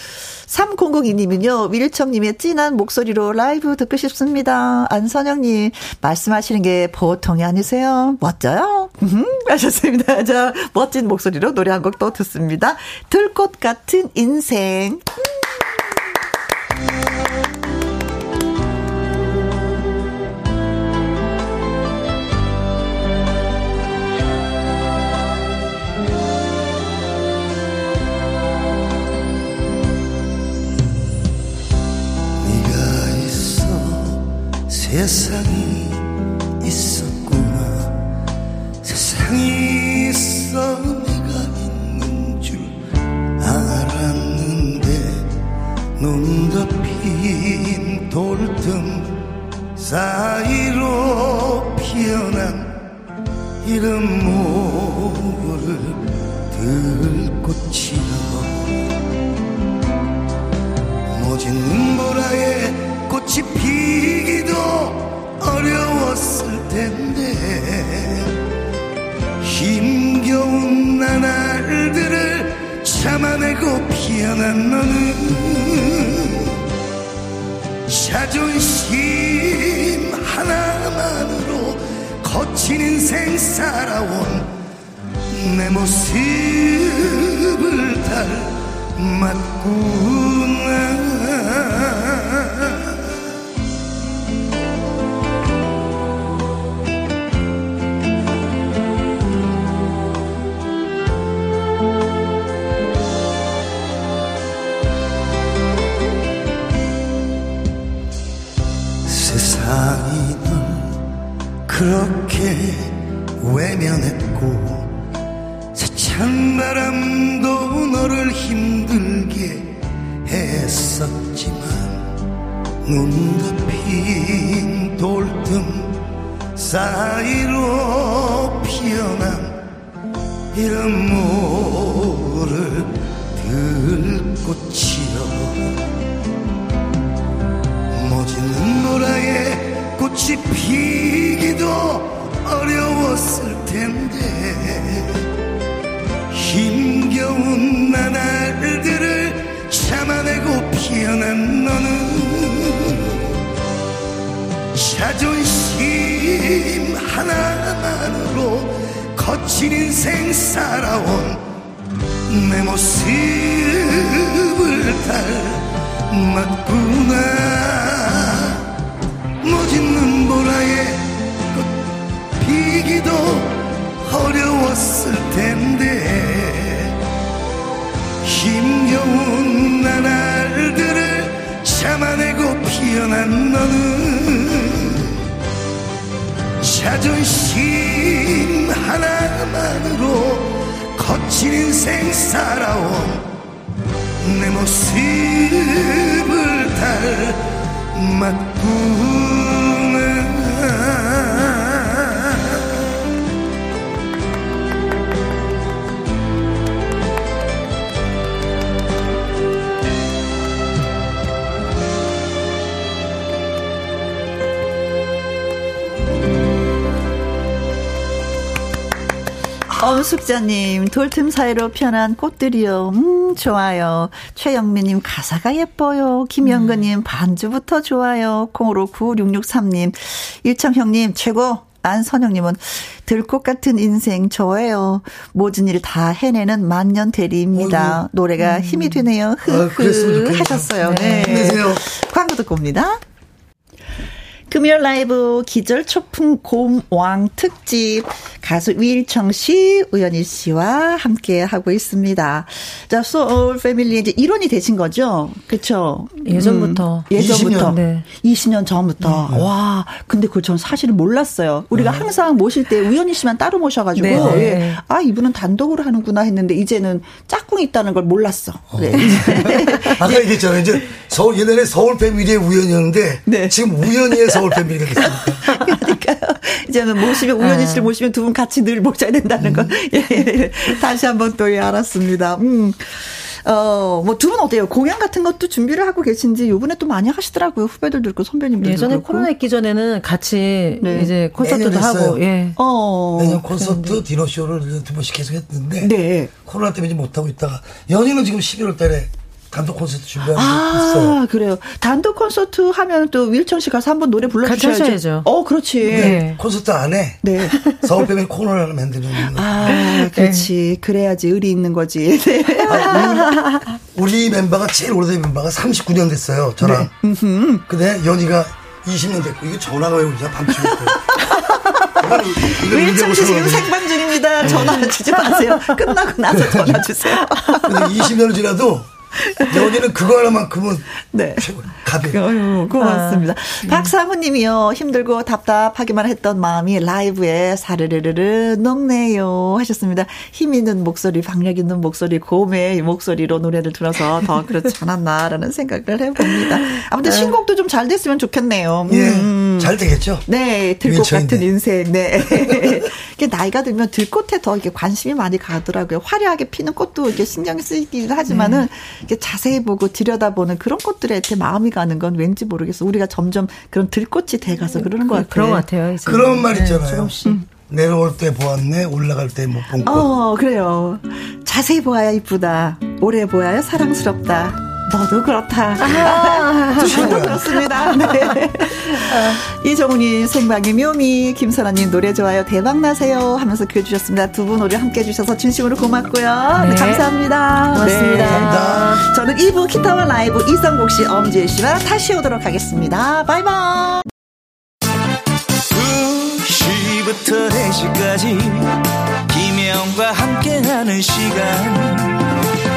3002님은요, 밀청님의 진한 목소리로 라이브 듣고 싶습니다. 안선영님, 말씀하시는 게 보통이 아니세요. 멋져요? 음, 하셨습니다. [laughs] 자, 멋진 목소리로 노래 한 곡 또 듣습니다. 들꽃 같은 인생. 세상이 있었구나. 세상이 있어 내가 있는 줄 알았는데 눈 덮인 돌틈 사이로 피어난 이름 모를 들꽃이여 모진 눈보라에 꽃이 피기도 어려웠을 텐데 힘겨운 나날들을 참아내고 피어난 너는 자존심 하나만으로 거친 인생 살아온 내 모습을 닮았구나 그렇게 외면했고 세찬 바람도 너를 힘들게 했었지만 눈 덮인 돌틈 사이로 피어난 이름 모를 들꽃이여. 눈보라에 꽃이 피기도 어려웠을 텐데 힘겨운 나날들을 참아내고 피어난 너는 자존심 하나만으로 거친 인생 살아온 내 모습을 닮았구나 모진 눈보라에 꽃 피기도 어려웠을 텐데. 힘겨운 나날들을 참아내고 피어난 너는 자존심 하나만으로 거친 인생 살아온 내 모습을 닮 았 엄숙자님, 돌틈 사이로 편한 꽃들이요. 음, 좋아요. 최영미님, 가사가 예뻐요. 김영근님, 음. 반주부터 좋아요. 콩으로 9663님, 일청형님, 최고. 안선영님은 들꽃 같은 인생 좋아요. 모든 일 다 해내는 만년 대리입니다. 노래가 음. 힘이 되네요. 흐흐 아, 하셨어요. 네. 힘내세요. 광고 듣고 옵니다. 금요일 라이브 기절 초풍 곰왕 특집 가수 위일청 씨, 우연희 씨와 함께 하고 있습니다. 자, 소울 패밀리 이제 일원이 되신 거죠? 그렇죠? 예전부터. 음, 예전부터. 20년, 네. 20년 전부터. 네. 와, 근데 그걸 전 사실은 몰랐어요. 우리가 네. 항상 모실 때 우연희 씨만 따로 모셔 가지고 네. 예. 아 이분은 단독으로 하는구나 했는데 이제는 짝꿍이 있다는 걸 몰랐어. 어. 네. 아까 얘기했잖아요. 이제 서울 예전에 서울 패밀리의 우연이었는데 네. 지금 우연히의 서울 패밀리가 됐습니다. 그러니까요. 이제는 모시면 우연희 씨를 아. 모시면 두 분 같이 늘 모셔야 된다는 거. 음. 예, 예. 다시 한번 또 예, 알았습니다. 음. 어, 뭐 두 분 어때요? 공연 같은 것도 준비를 하고 계신지 요번에 또 많이 하시더라고요. 후배들도 있고 선배님들도 예전에 그렇고. 코로나 있기 전에는 같이 네. 이제 콘서트도 하고 예. 어. 내년 콘서트 디너쇼를 두 번씩 계속 했는데 네. 코로나 때문에 못 하고 있다가 연희는 지금 11월 달에 단독 콘서트 준비하고 아, 있어요. 그래요. 단독 콘서트 하면 또 윌청 씨 가서 한번 노래 불러주셔야죠. 어, 그렇지. 네. 콘서트 안에 네. [laughs] 서울뱀의 코너를 만드는 아, 그렇지. 네. 그래야지 의리 있는 거지. 네. 아, 우리, 우리, 멤버가 제일 오래된 멤버가 39년 됐어요. 저랑. 네. 근데 연희가 20년 됐고 이거 전화가 왜 오냐 밤중에. 윌청 씨 지금 생방 중입니다. 전화 주지 마세요. 끝나고 나서 전화 주세요. 근데 20년을 지나도 여기는 그거 하나만큼은 네. 최고 가벼. 고맙습니다. 아, 박사모님이요 힘들고 답답하기만 했던 마음이 라이브에 사르르르르 녹네요 하셨습니다. 힘 있는 목소리, 박력 있는 목소리, 고음의 목소리로 노래를 들어서 더 그렇지 않았나라는 [laughs] 생각을 해봅니다. 아무튼 네. 신곡도 좀 잘 됐으면 좋겠네요. 예, 음. 잘 되겠죠. 네, 들꽃 같은 인생. 네. [laughs] 나이가 들면 들꽃에 더 이렇게 관심이 많이 가더라고요. 화려하게 피는 꽃도 이렇게 신경 쓰이긴 하지만은. 네. 이렇게 자세히 보고 들여다보는 그런 것들에 이렇게 마음이 가는 건 왠지 모르겠어. 우리가 점점 그런 들꽃이 돼가서 그러는 것 같아요. 그런 것 같아요. 이제. 그런 말 있잖아요. 네, 내려올 때 보았네, 올라갈 때 못본 것. 어, 그래요. 자세히 보아야 이쁘다. 오래 보아야 사랑스럽다. 너도 그렇다. 아, [laughs] 저도 그렇습니다. 네. [laughs] 이정훈이 생방의 묘미, 김선아님 노래 좋아요, 대박 나세요 하면서 글 주셨습니다. 두분 노래 함께 해주셔서 진심으로 고맙고요. 네. 네, 감사합니다. 고맙습니다. 네. 감사합니다. 저는 2부 기타와 라이브 이성곡 씨, 엄지혜 씨와 다시 오도록 하겠습니다. 바이바이. 2시부터 4시까지 김혜영과 함께하는 시간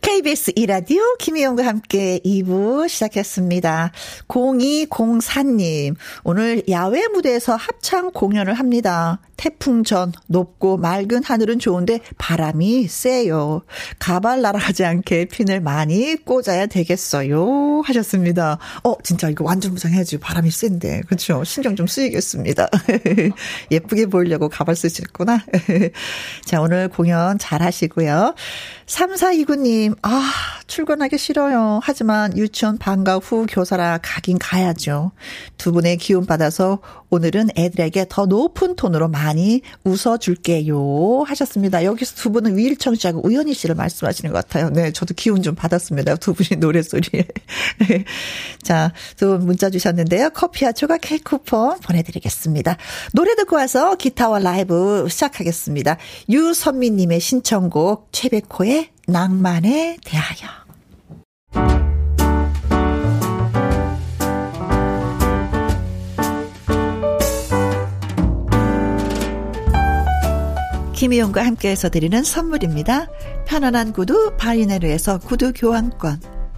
KBS 이라디오 김희영과 함께 2부 시작했습니다. 0204님, 오늘 야외 무대에서 합창 공연을 합니다. 태풍 전 높고 맑은 하늘은 좋은데 바람이 세요. 가발 날아가지 않게 핀을 많이 꽂아야 되겠어요. 하셨습니다. 어, 진짜 이거 완전 무장해야지. 바람이 센데. 그렇죠. 신경 좀 쓰이겠습니다. [laughs] 예쁘게 보이려고 가발 쓰시구나. [laughs] 자, 오늘 공연 잘 하시고요. 3429님, 아, 출근하기 싫어요. 하지만 유치원 방과 후 교사라 가긴 가야죠. 두 분의 기운 받아서 오늘은 애들에게 더 높은 톤으로 많이 웃어줄게요. 하셨습니다. 여기서 두 분은 위일청 씨하고 우연희 씨를 말씀하시는 것 같아요. 네, 저도 기운 좀 받았습니다. 두 분이 노래소리에. [laughs] 자, 두 분 문자 주셨는데요. 커피와 조각 케이크 쿠폰 보내드리겠습니다. 노래 듣고 와서 기타와 라이브 시작하겠습니다. 유선미님의 신청곡 최백호의 낭만에 대하여. 김희용과 함께해서 드리는 선물입니다. 편안한 구두 바이네르에서 구두 교환권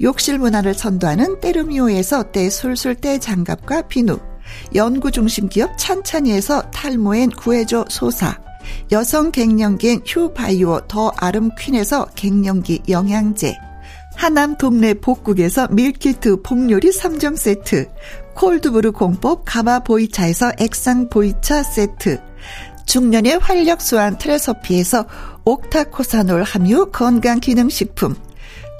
욕실 문화를 선도하는 때르미오에서 때술술 때장갑과 비누 연구중심 기업 찬찬이에서 탈모엔 구해줘 소사 여성 갱년기엔 휴바이오 더 아름 퀸에서 갱년기 영양제 하남 동네 복국에서 밀키트 폭요리 3종 세트 콜드브루 공법 가마 보이차에서 액상 보이차 세트 중년의 활력 수한 트레서피에서 옥타코사놀 함유 건강기능식품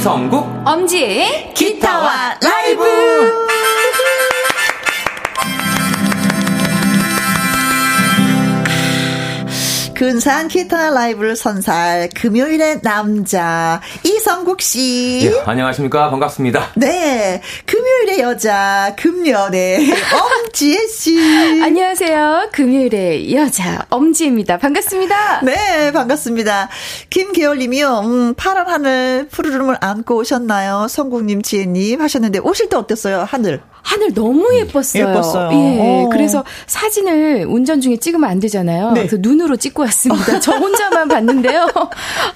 이성국 엄지의 기타와 라이브 근사한 기타 라이브를 선사할 금요일의 남자 이성국 씨. 예, 안녕하십니까 반갑습니다. 네, 금요일의 여자 금연의 [laughs] 엄지혜 씨. 안녕하세요 금요일의 여자 엄지입니다. 반갑습니다. 네, 반갑습니다. 김계월님이요. 음, 파란 하늘 푸르름을 안고 오셨나요? 성국님, 지혜님 하셨는데 오실 때 어땠어요 하늘? 하늘 너무 예뻤어요. 예뻤어요. 예. 오. 그래서 사진을 운전 중에 찍으면 안 되잖아요. 네. 그래서 눈으로 찍고 왔습니다. 저 혼자만 봤는데요.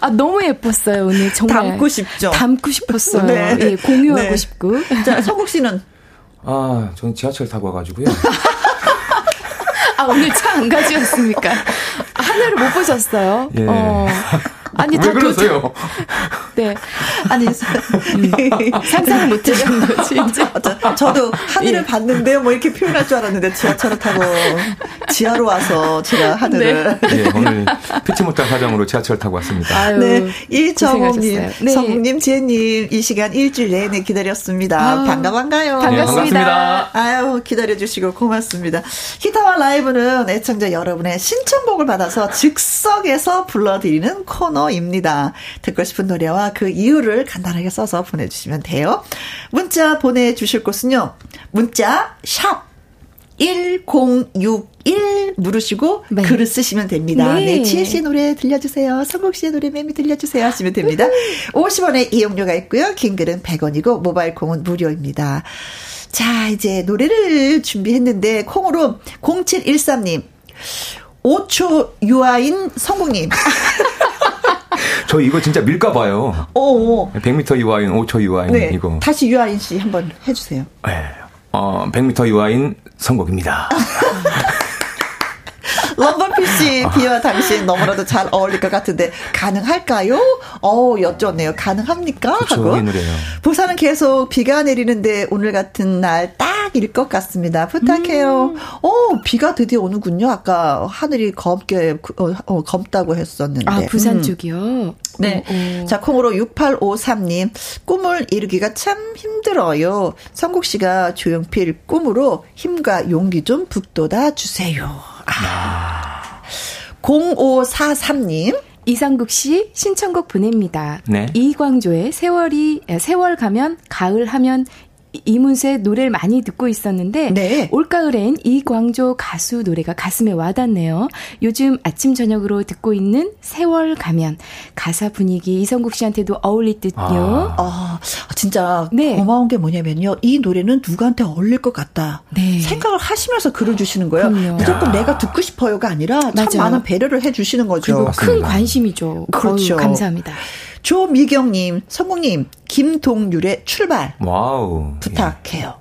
아, 너무 예뻤어요. 오늘 정말. 담고 싶죠. 담고 싶었어요. 네. 예, 공유하고 네. 싶고. 자, 성국 씨는? 아, 저는 지하철 타고 와가지고요. 아, 오늘 차 안 가져왔습니까? 하늘을 못 보셨어요? 예. 어. 아니, 왜 그러세요? [laughs] 네. 아니, 음. [laughs] 상상을 못 하신 거지, 이제. 저, 도 하늘을 예. 봤는데요. 뭐 이렇게 표현할 줄 알았는데 지하철을 타고 지하로 와서 제가 하늘을. 네. [laughs] 예, 오늘 피치 못할 사정으로 지하철 타고 왔습니다. 아유, 네. 이정호님, 네. 성국님, 지혜님, 이 시간 일주일 내내 기다렸습니다. 아, 반가, 반가요. 반갑습니다. 네, 반갑습니다. 아유, 기다려주시고 고맙습니다. 히타와 라이브는 애청자 여러분의 신청곡을 받아서 즉석에서 불러드리는 코너 코너입니다. 듣고 싶은 노래와 그 이유를 간단하게 써서 보내주시면 돼요. 문자 보내주실 곳은요. 문자 샵 1061 누르시고 네. 글을 쓰시면 됩니다. 네. 네. 지혜 씨 노래 들려주세요. 성국 씨의 노래 매미 들려주세요. 하시면 됩니다. 50원의 이용료가 있고요. 긴 글은 100원이고 모바일 콩은 무료입니다. 자, 이제 노래를 준비했는데 콩으로 0713님 5초 유아인 성국님 [laughs] 저 이거 진짜 밀까 봐요. 오. 100m 유아인, 5초 유아인 네. 이거. 다시 유아인 씨 한번 해주세요. 네. 어, 100m 유아인 선곡입니다. [laughs] 럼버피 씨, 비와 당신 너무나도 잘 어울릴 것 같은데 가능할까요? 어 여쭤네요. 가능합니까? 그쵸, 하고. 부산은 계속 비가 내리는데 오늘 같은 날 딱일 것 같습니다. 부탁해요. 음. 어 비가 드디어 오는군요. 아까 하늘이 검게 어, 어, 검다고 했었는데. 아 부산 음. 쪽이요. 네. 오, 오. 자 콩으로 6853님 꿈을 이루기가 참 힘들어요. 성국 씨가 조용필 꿈으로 힘과 용기 좀 북돋아 주세요. 아. 0543님. 이상국 씨 신청곡 보냅니다. 네. 이광조의 세월이 세월 가면 가을 하면 이문세 노래를 많이 듣고 있었는데 네. 올가을엔 이광조 가수 노래가 가슴에 와닿네요. 요즘 아침 저녁으로 듣고 있는 세월 가면 가사 분위기 이성국 씨한테도 어울릴 듯요. 아, 아 진짜 네. 고마운 게 뭐냐면요. 이 노래는 누구한테 어울릴 것 같다. 네. 생각을 하시면서 글을 주시는 거예요. 그럼요. 무조건 야. 내가 듣고 싶어요가 아니라 참 맞아요. 많은 배려를 해 주시는 거죠. 그리고 큰 관심이죠. 그렇죠. 감사합니다. 조미경님, 성국님, 김동률의 출발. Wow. 부탁해요.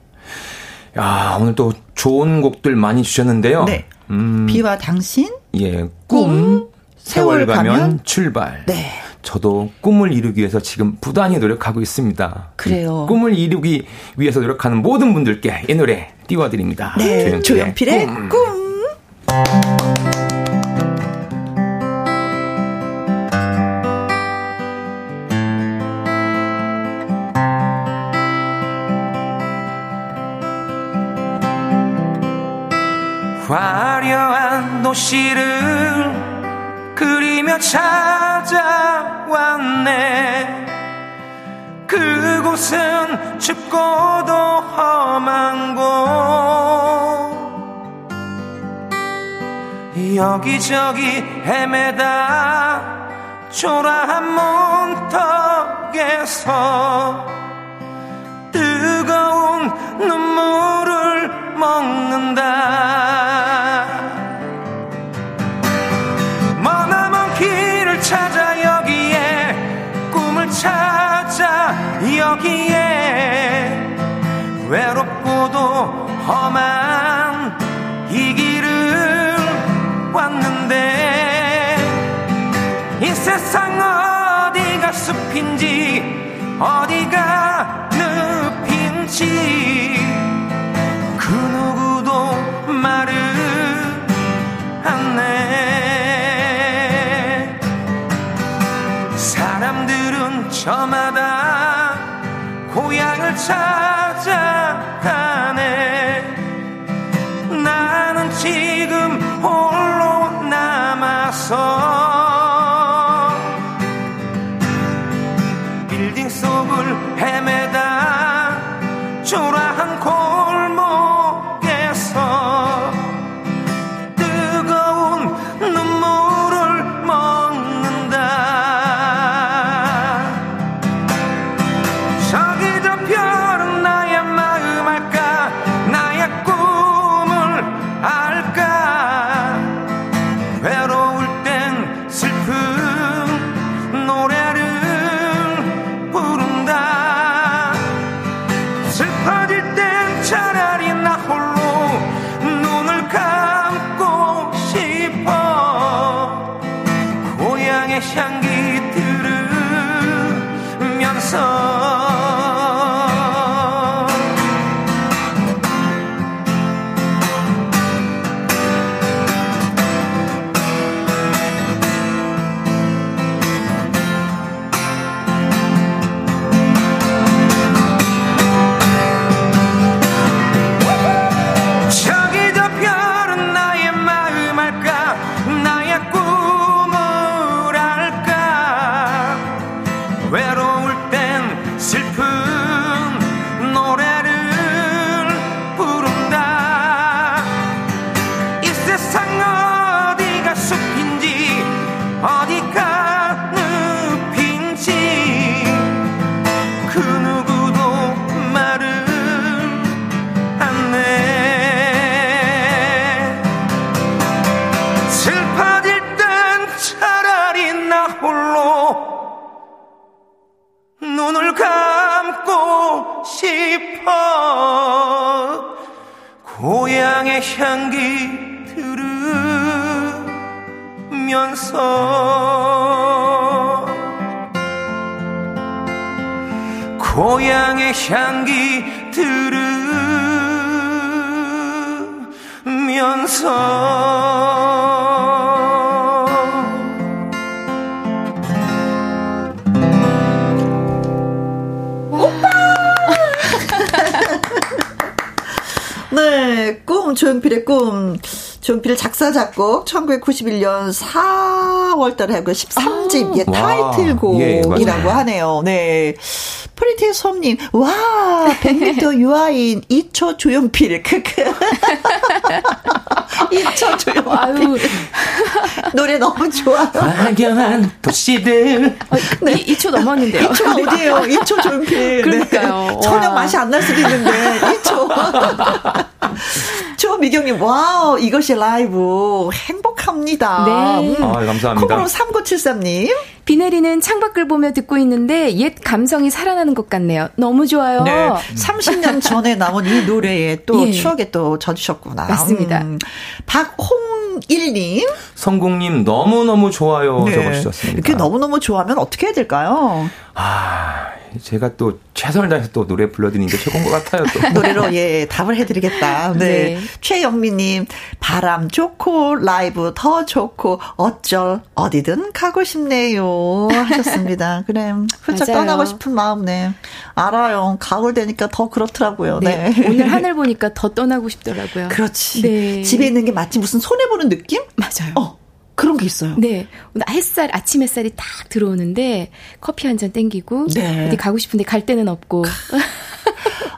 야, 오늘 또 좋은 곡들 많이 주셨는데요. 네. 음, 비와 당신. 예, 꿈. 세월, 세월 가면, 가면, 출발. 네. 저도 꿈을 이루기 위해서 지금 부단히 노력하고 있습니다. 그래요. 꿈을 이루기 위해서 노력하는 모든 분들께 이 노래 띄워드립니다. 네. 조용필의 꿈. 꿈. 도시를 그리며 찾아왔네. 그곳은 춥고도 험한 곳. 여기저기 헤매다 초라한 문턱에서 뜨거운 눈물을 먹는다 찾아 여기에 꿈을 찾아 여기에. 외롭고도 험한 이 길을 왔는데 이 세상 어디가 숲인지 어디가 늪인지. 그 누구도 말을 사람들은 저마다 고향을 찾아가네. 나는 지금 홀로 남아서 기 들으면서 네, 꿈, 조용필의 꿈. 조용필 작사, 작곡, 1991년 4월 달에 하고 13집, 아. 예, 타이틀곡이라고 예, 하네요. 네. 프리티 솜님, 와, 100m [laughs] 유아인 2초 조용필, [laughs] 크크. [laughs] 2초 조용필. 노래 너무 좋아요. 화려한 도시들. 어, 네. 2초 넘었는데요. 2초 어디에요? 2초 조용필. 그러니까요. 네. 전혀 맛이 안 날 수도 있는데, 2초. 조미경님, wow, 이것이 라이브. 행복합니다. 네. 음. 아, 감사합니다. 콩으로 3973님. 비 내리는 창밖을 보며 듣고 있는데 옛 감성이 살아나는 것 같네요. 너무 좋아요. 네. 30년 전에 나온 이 노래에 또 예. 추억에 또 젖으셨구나. 맞습니다. 음. 박홍일님. 성공님 너무너무 좋아요. 네. 적어주셨습니다. 이렇게 너무너무 좋아하면 어떻게 해야 될까요? 아, 제가 또 최선을 다해서 또 노래 불러드리는 게 최고인 것 같아요. 또. [laughs] 노래로 예 답을 해드리겠다. 네. 네. 최영미님 바람 좋고 라이브 더 좋고 어쩔 어디든 가고 싶네요 하셨습니다. [laughs] 그래 훌쩍 맞아요. 떠나고 싶은 마음 네 알아요. 가을 되니까 더 그렇더라고요. 네. 네. [laughs] 오늘 하늘 보니까 더 떠나고 싶더라고요. 그렇지. 네. 집에 있는 게 마치 무슨 손해 보는 느낌? 맞아요. 어. 그런 게 있어요. 네. 햇살, 아침 햇살이 딱 들어오는데 커피 한 잔 땡기고 네. 어디 가고 싶은데 갈 데는 없고. [laughs]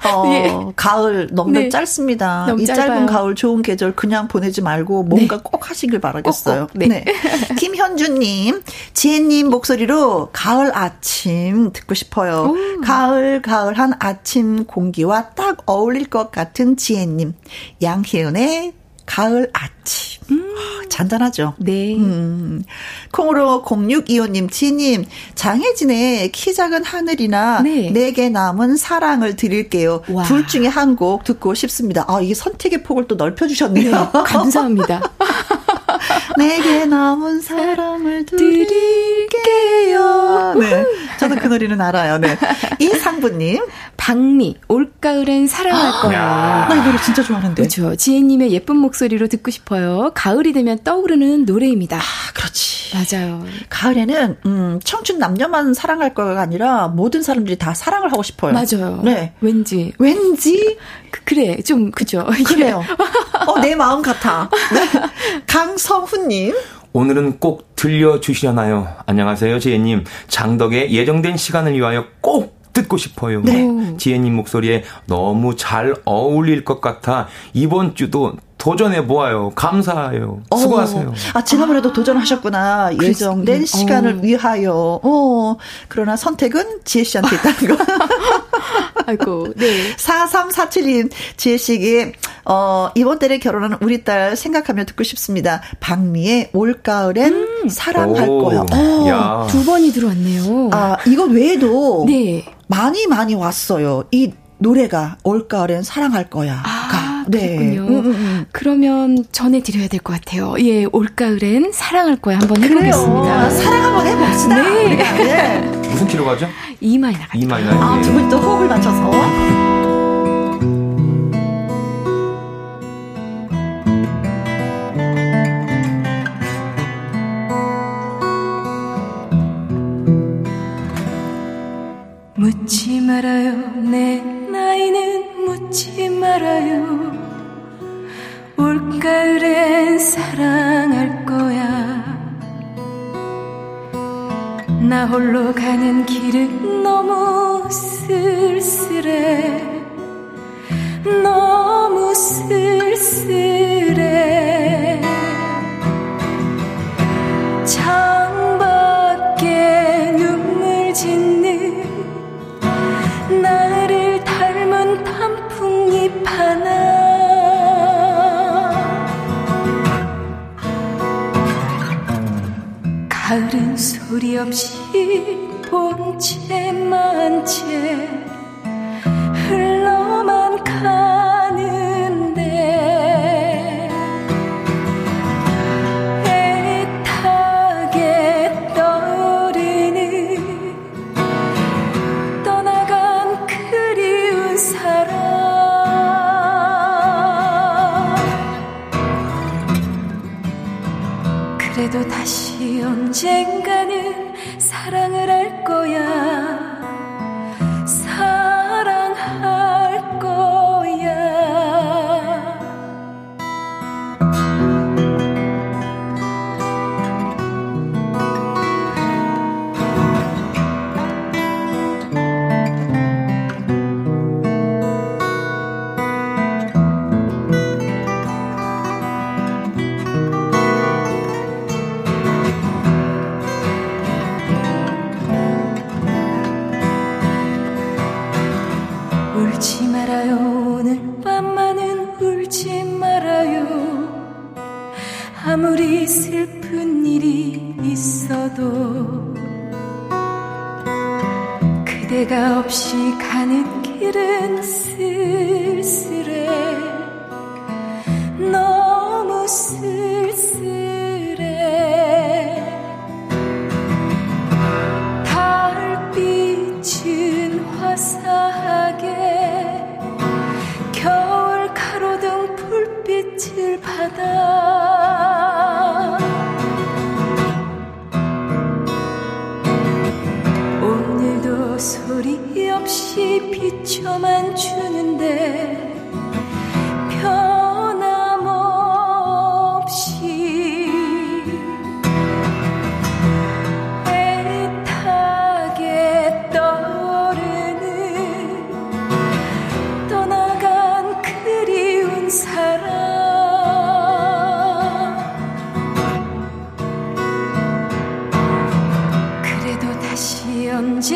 어, 예. 가을 너무 네. 짧습니다. 너무 이 짧아요. 짧은 가을 좋은 계절 그냥 보내지 말고 뭔가 네. 꼭 하시길 바라겠어요. 꼭, 꼭. 네. 네. [laughs] 김현주님, 지혜님 목소리로 가을 아침 듣고 싶어요. 오. 가을 가을한 아침 공기와 딱 어울릴 것 같은 지혜님, 양희은의 가을 아침. 음. 잔잔하죠? 네. 음. 콩으로 0625님, 지님, 장혜진의 키 작은 하늘이나 네. 내게 남은 사랑을 드릴게요. 와. 둘 중에 한 곡 듣고 싶습니다. 아, 이게 선택의 폭을 또 넓혀주셨네요. 네, 감사합니다. [laughs] 내게 남은 사랑을 드릴게요. 네. 저도 그 노래는 알아요. 네. 이상부님. 박미, 올가을엔 사랑할 거야. 나 이 노래 진짜 좋아하는데. 그렇죠. 지혜님의 예쁜 목소리로 듣고 싶어요. 가을이 되면 떠오르는 노래입니다. 아, 그렇지. 맞아요. 가을에는, 음, 청춘 남녀만 사랑할 거가 아니라 모든 사람들이 다 사랑을 하고 싶어요. 맞아요. 네. 왠지. 왠지? 그, 그래. 좀, 그죠. 그래요. [laughs] 어, 내 마음 같아. 네. 강성훈 님. 오늘은 꼭 들려주시려나요? 안녕하세요, 지혜님. 장덕의 예정된 시간을 위하여 꼭 듣고 싶어요. 네. 지혜님 목소리에 너무 잘 어울릴 것 같아 이번 주도 도전해 보아요. 감사해요. 어. 수고하세요. 아, 지난번에도 아. 도전하셨구나. 예정된 그, 시간을 어. 위하여. 어. 그러나 선택은 지혜 씨한테 있다는 거. [laughs] 아이고, 네. 4347님, 지혜 씨에게, 어, 이번 달에 결혼하는 우리 딸 생각하며 듣고 싶습니다. 박미의 올가을엔 음. 사랑할 오. 거야. 어, 두 번이 들어왔네요. 아, 이거 외에도. 네. 많이 많이 왔어요. 이 노래가 올가을엔 사랑할 거야. 아, 네. 그렇군요. 음, 음, 음. 그러면 전해드려야 될 것 같아요. 예, 올가을엔 사랑할 거야 한번 해보겠습니다. 사랑 한번 해봅시다. 네. 네. 무슨 키로 가죠? E 마이너. E 마이너. 아, 두 분 또 호흡을 맞춰서.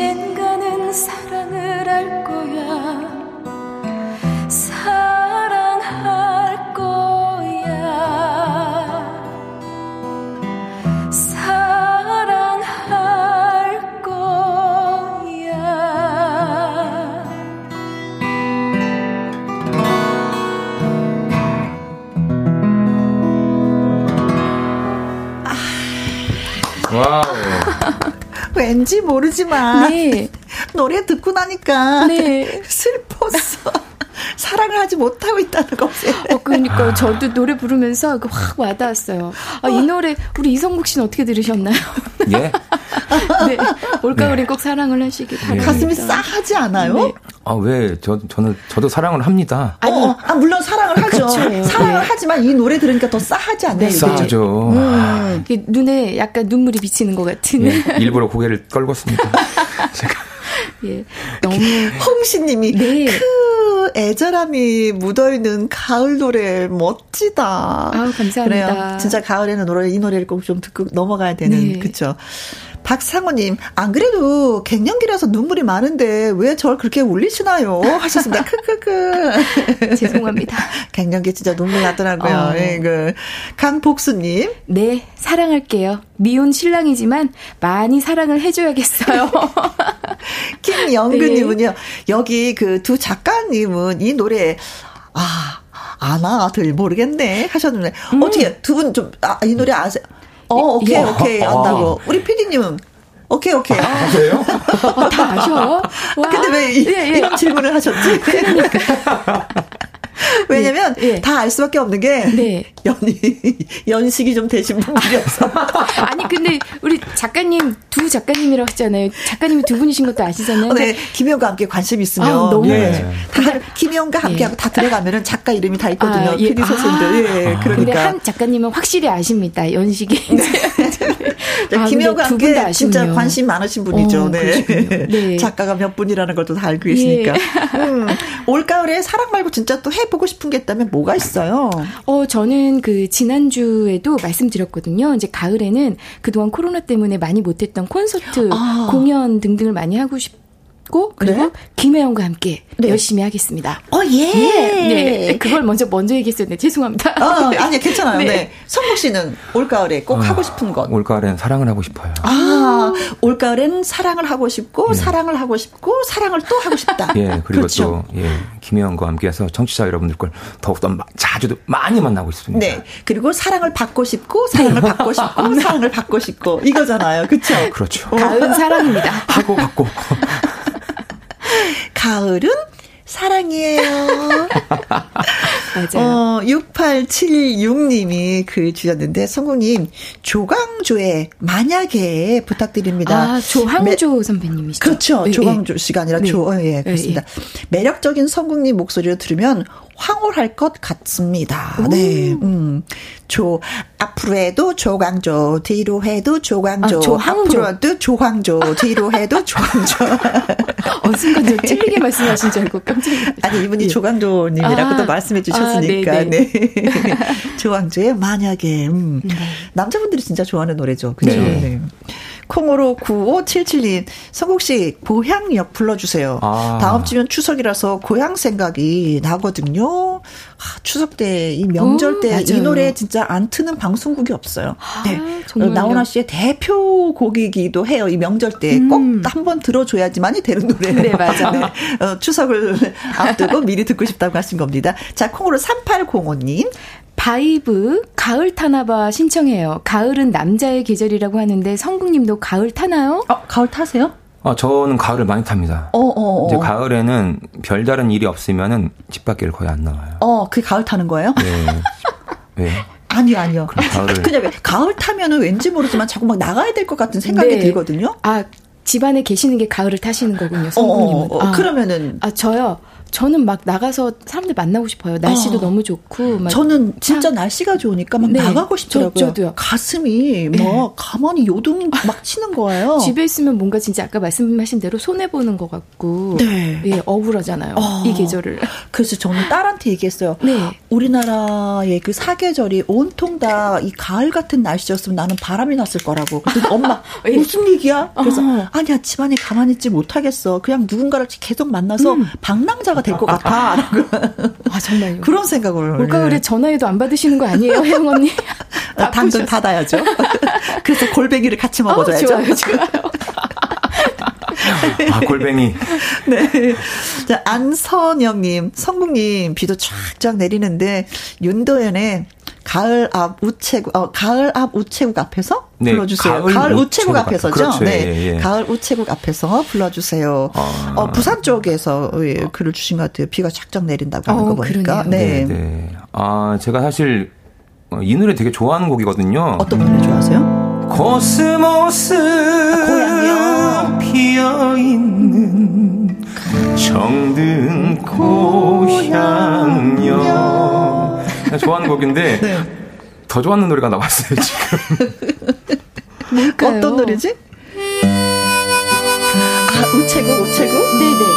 언젠가는 사랑을 할 거야 왠지 모르지만 네. [laughs] 노래 듣고 나니까 네. [laughs] 슬펐어. [laughs] 사랑을 하지 못하고 있다는 거지. 어, 그러니까 저도 노래 부르면서 그확 와닿았어요. 아, 이 노래 우리 이성국 씨는 어떻게 들으셨나요? 예? 네. 올가을엔 꼭 사랑을 하시길 바랍니다. 가슴이 싸하지 않아요? 네. 아, 왜? 저, 저는, 저도 사랑을 합니다. 아니, 어, 아, 물론 사랑을 하죠. 그렇죠. 사랑을 네. 하지만 이 노래 들으니까 더 싸하지 않나요? 네, 싸죠. 음. 이게 눈에 약간 눈물이 비치는 것 같은. 예, 일부러 고개를 떨궜습니다. [laughs] 제가. 예. 너무. 홍시님이 네. 그 애절함이 묻어있는 가을 노래 멋지다. 아우, 감사합니다. 그래요. 진짜 가을에는 노래, 이 노래를 꼭 좀 듣고 넘어가야 되는, 네. 그쵸. 박상호님, 안 그래도 갱년기라서 눈물이 많은데 왜 저를 그렇게 울리시나요? 하셨습니다. 크크크. [laughs] 죄송합니다. 갱년기 진짜 눈물 나더라고요. 어. 네, 그 강복수님. 네, 사랑할게요. 미운 신랑이지만 많이 사랑을 해줘야겠어요. [laughs] 김영근님은요, 네. 여기 그 두 작가님은 이 노래, 아, 아나 들 모르겠네 하셨는데, 음. 어떻게 두 분 좀, 아, 이 노래 아세요? 어, 오케이, 오케이, 안다고. 우리 피디님은 오케이, 오케이. 아, 아세요? 아, 다 아셔? 와. 근데 왜 이, 예, 예. 이런 질문을 하셨지? 그러니까. [laughs] [laughs] 왜냐면 네, 네. 다알 수밖에 없는 게 네. 연이 연식이 좀 되신 분들이어서. [laughs] 아니 근데 우리 작가님 두 작가님이라고 했잖아요. 작가님이 두 분이신 것도 아시잖아요. 네. 김혜영과 함께 관심 있으면 아, 너무 예. 다 김혜영과 함께 하고 다 들어가면은 작가 이름이 다 있거든요. 아, 예. PD 선생님들. 아, 예. 그러니까. 근데 한 작가님은 확실히 아십니다. 연식이. 네. [laughs] 아, 김혜영과 함께 진짜 관심 많으신 분이죠. 어, 네. 네. 작가가 몇 분이라는 것도 다 알고 계시니까. 예. 음. 올 가을에 사랑 말고 진짜 또 해 보고 싶은 게 있다면 뭐가 있어요? 어, 저는 그 지난주에도 말씀드렸거든요. 이제 가을에는 그동안 코로나 때문에 많이 못했던 콘서트, 아. 공연 등등을 많이 하고 싶 있고 그리고 네? 김혜영과 함께 네. 열심히 하겠습니다. 어 예. 예. 네. 그걸 먼저 먼저 얘기했었는데 죄송합니다. 어, [laughs] 아니 괜찮아요. 네. 네. 성국 씨는 올가을에 꼭 어, 하고 싶은 것. 올가을엔 사랑을 하고 싶어요. 아, 올가을엔 사랑을 하고 싶고 네. 사랑을 하고 싶고 사랑을 또 하고 싶다. [laughs] 예. 그리고 그렇죠. 또 예. 김혜영과 함께해서 청취자 여러분들 걸 더욱더 자주 많이 만나고 싶습니다. 네. 그리고 사랑을 받고 싶고 사랑을 받고 싶고 [laughs] 사랑을 받고 싶고 이거잖아요. 그렇죠. 그렇죠. 가을은 사랑입니다. 하고 받고. 가을은 사랑이에요. [laughs] 맞아요. 어, 6876님이 글 주셨는데, 성국님, 조광 조의 만약에 부탁드립니다. 아, 조항조 매, 선배님이시죠? 그렇죠. 예, 조광조 씨가 아니라 예, 조, 어, 예, 그렇습니다. 예, 매력적인 성국님 목소리를 들으면 황홀할 것 같습니다. 오. 네. 음. 조 앞으로 해도 조광조 뒤로 해도 조광조 아, 조항조. 앞으로 해도 조광조 뒤로 해도 [laughs] 조광조 어 순간 좀 찔리게 말씀하신 줄 알고 깜짝 아니 이분이 예. 조광조님이라고 도 아, 말씀해 주셨으니까 아, 네, 네. [laughs] 조광조의 만약에 음. 네. 남자분들이 진짜 좋아하는 노래죠 그죠 네. 네. 콩으로 9577님, 성국 씨, 고향역 불러주세요. 아. 다음 주면 추석이라서 고향 생각이 나거든요. 아, 추석 때, 이 명절 때 이 노래 진짜 안 트는 방송국이 없어요. 아, 네. 정말요? 나훈아 씨의 대표 곡이기도 해요. 이 명절 때 꼭 한번 음. 들어줘야지만이 되는 노래. 네, 맞아. [laughs] 네. 어, 추석을 앞두고 미리 듣고 싶다고 하신 겁니다. 자, 콩으로 3805님. 바이브 가을 타나봐 신청해요. 가을은 남자의 계절이라고 하는데 성국님도 가을 타나요? 어, 가을 타세요? 어, 저는 가을을 많이 탑니다. 어, 어, 어. 이제 가을에는 별다른 일이 없으면은 집 밖을 거의 안 나와요. 어, 그게 가을 타는 거예요? 네. 왜? [laughs] 아니요, 아니요. 가을을... [laughs] 그냥 왜, 가을 타면은 왠지 모르지만 자꾸 막 나가야 될 것 같은 생각이 네. 들거든요. 아, 집안에 계시는 게 가을을 타시는 거군요, 성국님은. 어, 어, 어. 아, 그러면은. 아, 저요. 저는 막 나가서 사람들 만나고 싶어요. 날씨도 어. 너무 좋고. 저는 진짜 참. 날씨가 좋으니까 막 네. 나가고 싶더라고요. 저, 도요 가슴이 네. 막 가만히 요동 막 치는 거예요. 집에 있으면 뭔가 진짜 아까 말씀하신 대로 손해 보는 것 같고. 네. 예, 억울하잖아요. 어. 이 계절을. 그래서 저는 딸한테 얘기했어요. 네. 우리나라의 그 사계절이 온통 다 이 가을 같은 날씨였으면 나는 바람이 났을 거라고. [laughs] 엄마 예. 무슨 얘기야? 그래서 어. 아니야 집안에 가만히 있지 못하겠어. 그냥 누군가를 계속 만나서 음. 방랑자가 전 화가 될 것 같아. 아, 정말요? [laughs] 그런 생각을. 올가을에 예. 전화해도 안 받으시는 거 아니에요, 혜영 언니? [laughs] 아, 단돈 받아야죠. [laughs] 그래서 골뱅이를 같이 먹어줘야죠. 어, 좋아요, 좋아요. 아, 골뱅이. 네. 자, 안선영님, 성국님, 비도 쫙쫙 내리는데, 윤도현의 가을 앞 우체국, 어, 가을 앞 우체국 앞에서 네, 불러주세요. 가을, 가을 우체국, 앞에서죠. 그렇죠. 네, 예, 예. 가을 우체국 앞에서 불러주세요. 아. 어, 부산 쪽에서 예, 글을 주신 것 같아요. 비가 쫙쫙 내린다고 하는 어, 거 보니까. 네. 네. 네. 아, 제가 사실 어, 이 노래 되게 좋아하는 곡이거든요. 어떤 노래 좋아하세요? 코스모스 아, 피어 있는 정든 고향역 좋아하는 곡인데 [laughs] 네. 더 좋아하는 노래가 나왔어요 지금. [laughs] 뭘까요? 어떤 노래지? 아 우체국 우체국. 네네.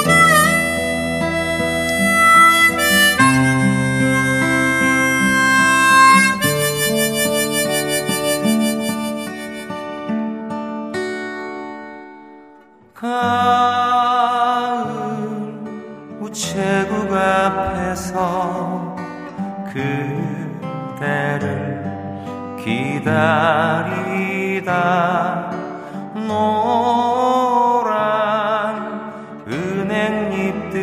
가을 우체국 앞에서 그대를 기다리다 노란 은행잎들이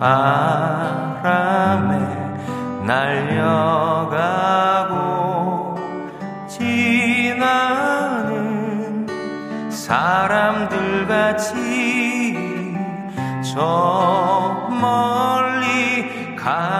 바람에 날려가고 지나는 사람들 같이 저 멀리 가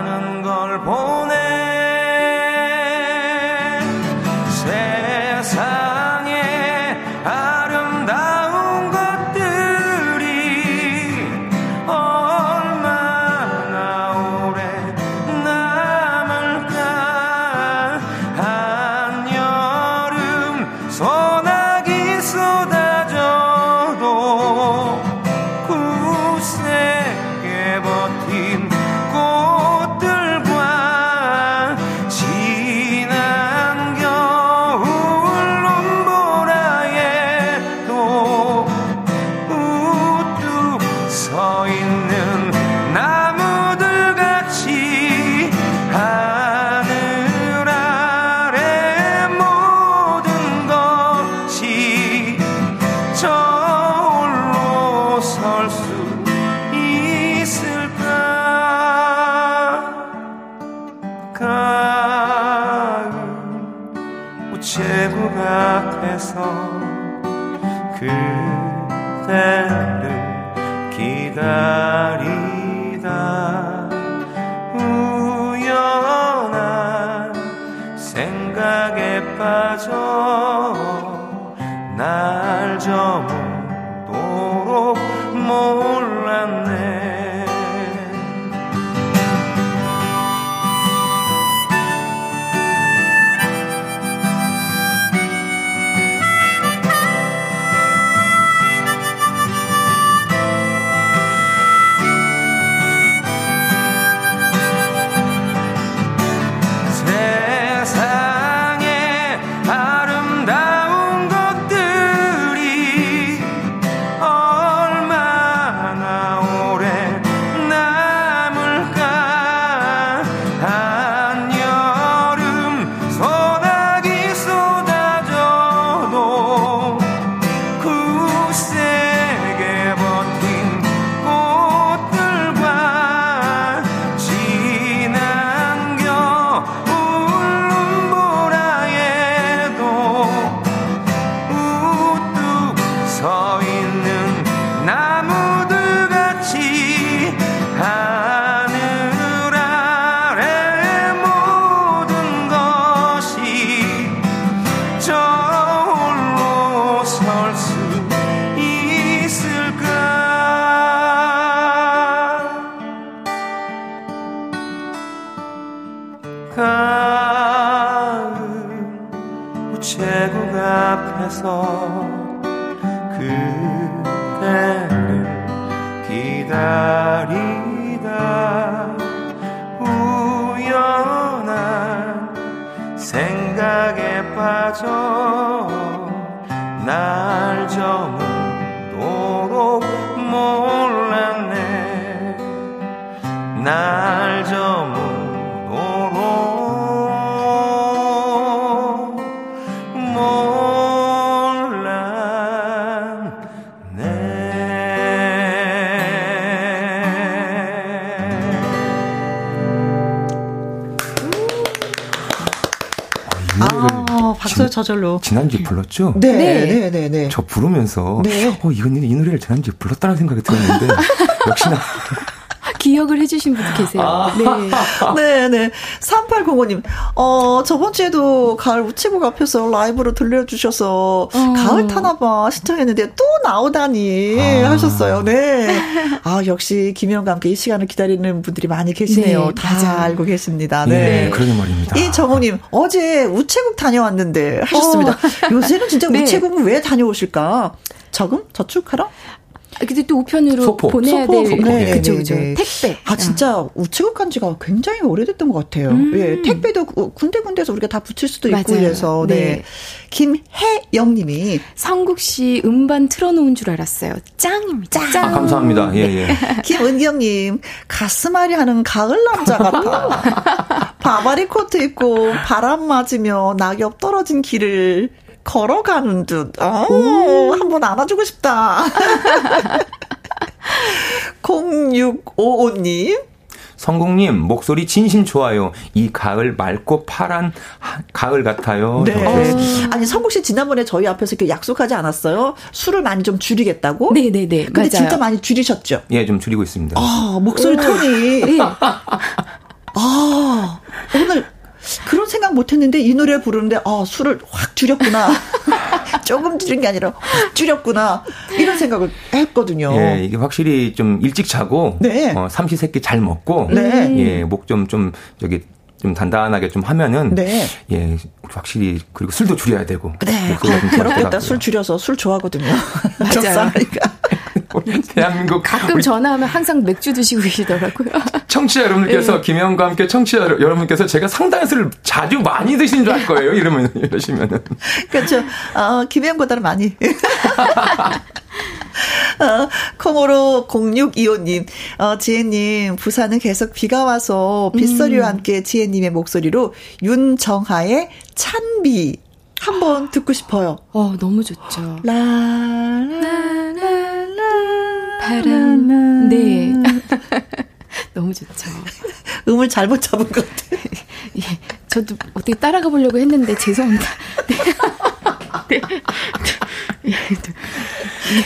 저절로. 지난주에 불렀죠? 네. 네, 네, 네. 네. 저 부르면서, 네. 어, 이건 이 노래를 지난주에 불렀다는 생각이 들었는데, [laughs] 역시나. 기억을 해주신 분이 계세요. 아. 네. [laughs] 네 네. 3805님, 어, 저번 주에도 가을 우체국 앞에서 라이브로 들려주셔서, 어. 가을 타나봐 신청했는데 또 나오다니 아. 하셨어요. 네. 아, 역시 김영과 함께 이 시간을 기다리는 분들이 많이 계시네요. 네, 다 맞아. 알고 계십니다. 네. 네. 그러게 말입니다. 이 정우님, 어제 우체국 다녀왔는데 하셨습니다. 어. 요새는 진짜 [laughs] 네. 우체국은 왜 다녀오실까? 저금? 저축하러? 근데 또 우편으로 소포. 보내야 소포, 될. 네, 그죠 네, 그죠 네. 택배. 아 진짜 우체국 간 지가 굉장히 오래됐던 것 같아요. 음. 예, 택배도 군데군데서 우리가 다 붙일 수도 있고 맞아요. 그래서 네. 네. 김혜영님이 성국 씨 음반 틀어놓은 줄 알았어요. 짱입니다. 짱. 아, 감사합니다. 예 예. [laughs] 김은경님 가슴앓이 하는 가을 남자 같아. 바바리 코트 입고 바람 맞으며 낙엽 떨어진 길을 걸어가는 듯. 어, 한번 안아주고 싶다. [laughs] 0655님. 성국님, 목소리 진심 좋아요. 이 가을 맑고 파란 가을 같아요. 네. 어. 아니, 성국 씨 지난번에 저희 앞에서 이렇게 약속하지 않았어요? 술을 많이 좀 줄이겠다고? 네네네. 근데 맞아요. 진짜 많이 줄이셨죠? 예, 좀 줄이고 있습니다. 아, 목소리 톤이. 네. 아, 오늘 그런 생각 못 했는데 이 노래 부르는데 아, 술을 확 줄였구나. [laughs] 조금 줄인 게 아니라 확 줄였구나. 이런 생각을 했거든요. 예, 이게 확실히 좀 일찍 자고 네. 어, 삼시세끼 잘 먹고 네. 예, 목 좀좀 좀 저기 좀 단단하게 좀 하면은 네. 예 확실히 그리고 술도 줄여야 되고 네 아, 그렇겠다 술 줄여서 술 좋아하거든요 [laughs] 맞아요 [laughs] 대한민국 가끔 전화하면 항상 맥주 드시고 계시더라고요 [laughs] 청취자 여러분들께서 네. 김영과 함께 청취자 여러분께서 제가 술을 자주 많이 드신 줄 알 거예요 이러면 [laughs] 이러시면은 그렇죠 어, 김영보다는 많이 [laughs] 어, 콩으로 0625님, 어, 지혜님, 부산은 계속 비가 와서 빗소리와 음. 함께 지혜님의 목소리로 윤정하의 찬비 한번 듣고 싶어요. 어, 너무 좋죠. 라, 라, 라, 라, 바람. 네. [laughs] 너무 좋죠. 음을 잘못 잡은 것 같아요. [laughs] 예, 저도 어떻게 따라가 보려고 했는데 죄송합니다. [laughs] 네. 네.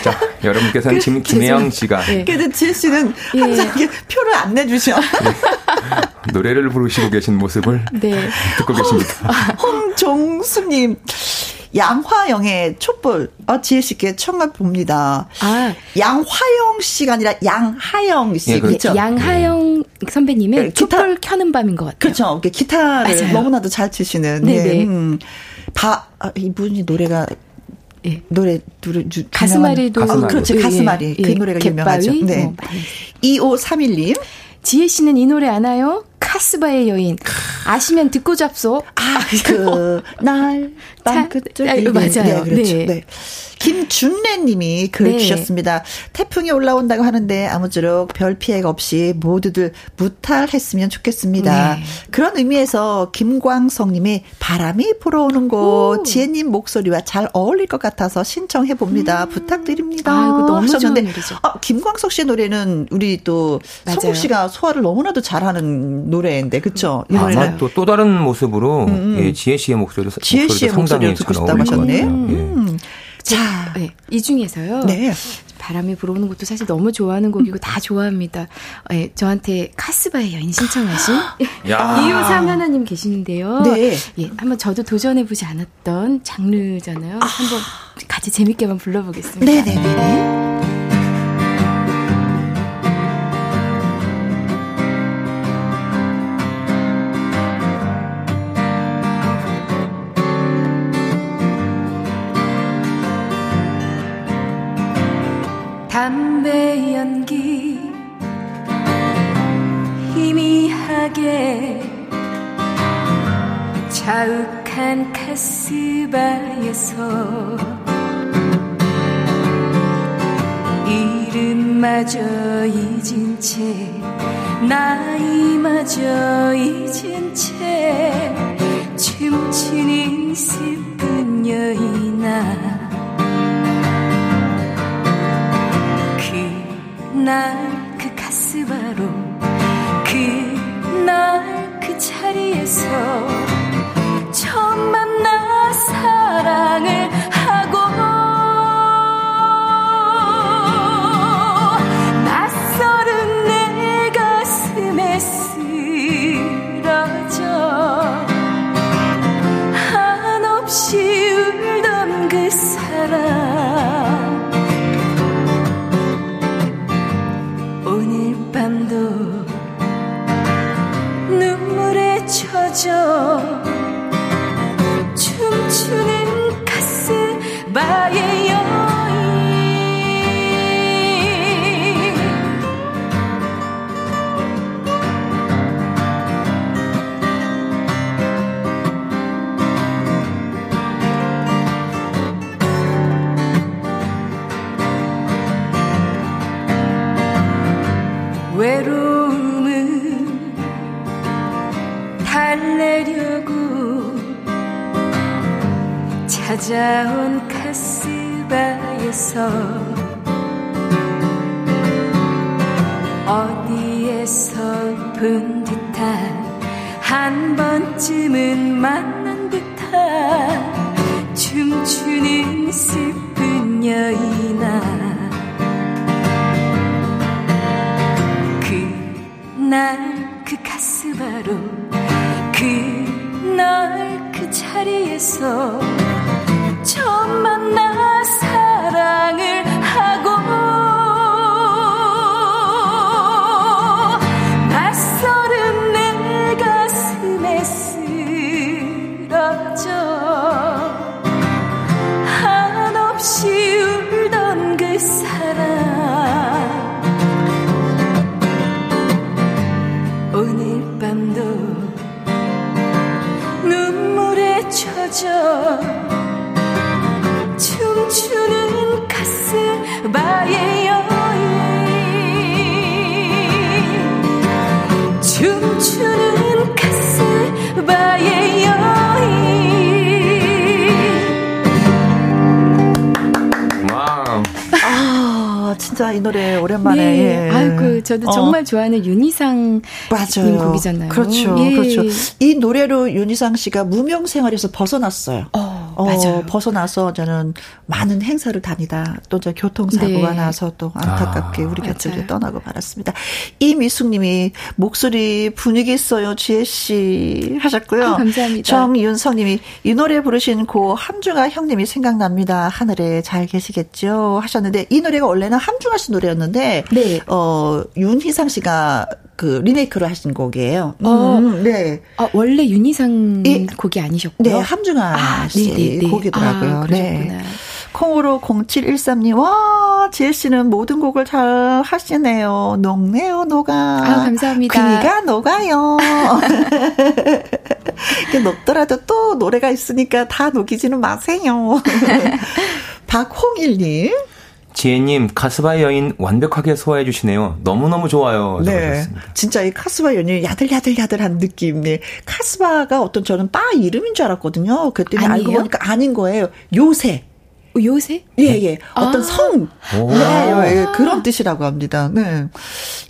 자, 여러분께서는 그, 지금 김혜영 씨가. 네. 그래도 지혜 씨는 예. 항상 예. 표를 안 내주셔. 네. 노래를 부르시고 계신 모습을 네. 듣고 계십니다. 홍종수님. 양화영의 촛불, 어, 지혜 씨께 청해 봅니다. 아. 양화영 씨가 아니라 양하영 씨. 예, 그렇죠. 양하영 네. 선배님의 네, 촛불 켜는 밤인 것 같아요. 그렇죠. 기타를 맞아요. 너무나도 잘 치시는. 네네. 네. 음. 바, 아, 이분이 노래가 예. 노래 노래 가슴앓이도 가슴 그렇지 가슴앓이 예, 예. 그 노래가 유명하죠. 네. 뭐 2531님 지혜 씨는 이 노래 아나요? 카스바의 여인. 아시면 듣고 잡소. 아, 그, 날, 땅 끝을. 아, 맞아요. 네, 그렇죠. 네. 네. 김준래 님이 글 네. 주셨습니다. 태풍이 올라온다고 하는데 아무쪼록 별 피해가 없이 모두들 무탈했으면 좋겠습니다. 네. 그런 의미에서 김광성 님이 바람이 불어오는 곳 지혜 님 목소리와 잘 어울릴 것 같아서 신청해 봅니다. 음. 부탁드립니다. 아이고, 너무 하셨는데 노래죠. 아, 김광석 씨의 노래는 우리 또 성국 씨가 소화를 너무나도 잘하는 노래인데 그렇죠? 아, 아마 또 또 다른 모습으로 음. 음. 예, 지혜 씨의 목소리도 지혜 씨의 목소리를 듣고 싶다고 하셨네. 음. 예. 자, 네, 이 중에서요. 네. 바람이 불어오는 것도 사실 너무 좋아하는 곡이고 다 좋아합니다. 네, 저한테 카스바의 여인 신청하신 [laughs] 이호삼 하나님 계시는데요. 네. 예, 한번 저도 도전해보지 않았던 장르잖아요. 아. 한번 같이 재밌게만 불러보겠습니다. 네네네. 하게 자욱한 카스바에서 이름마저 잊은 채 나이마저 잊은 채 춤추는 슬픈 여인아. 그날 그 가스바로 그 날 그 자리에서 처음 만나 사랑을 저도 어. 정말 좋아하는 윤희상 맞아요. 곡이잖아요. 그렇죠, 예. 그렇죠. 이 노래로 윤희상 씨가 무명 생활에서 벗어났어요. 어. 어, 맞아요. 벗어나서 저는 많은 행사를 다니다 또 저 교통사고가 네. 나서 또 안타깝게 아, 우리 곁을 떠나고 말았습니다. 이미숙님이 목소리 분위기 있어요, 지혜 씨 하셨고요. 아, 감사합니다. 정윤성님이 이 노래 부르신 고 함중아 형님이 생각납니다. 하늘에 잘 계시겠죠 하셨는데 이 노래가 원래는 함중아 씨 노래였는데 네. 어 윤희상 씨가 그 리메이크를 하신 곡이에요. 어, 음, 네. 아, 원래 윤희상 예. 곡이 아니셨고요. 네, 함중아 아, 씨 네, 네, 네. 곡이더라고요. 아, 네. 콩으로 0713님, 와, 지혜 씨는 모든 곡을 잘 하시네요. 녹네요, 녹아. 아, 감사합니다. 귀가 녹아요. 녹더라도 또 노래가 있으니까 다 녹이지는 마세요. [laughs] [laughs] 박홍일님. 지혜님 카스바 여인 완벽하게 소화해 주시네요. 너무너무 좋아요. 네. 진짜 이 카스바 여인이 야들야들야들한 느낌. 네. 카스바가 어떤 저는 바 이름인 줄 알았거든요. 그랬더니 아니에요? 알고 보니까 아닌 거예요. 요새. 요새? 예, 예. 어떤 아. 성. 네, 예, 그런 뜻이라고 합니다. 네.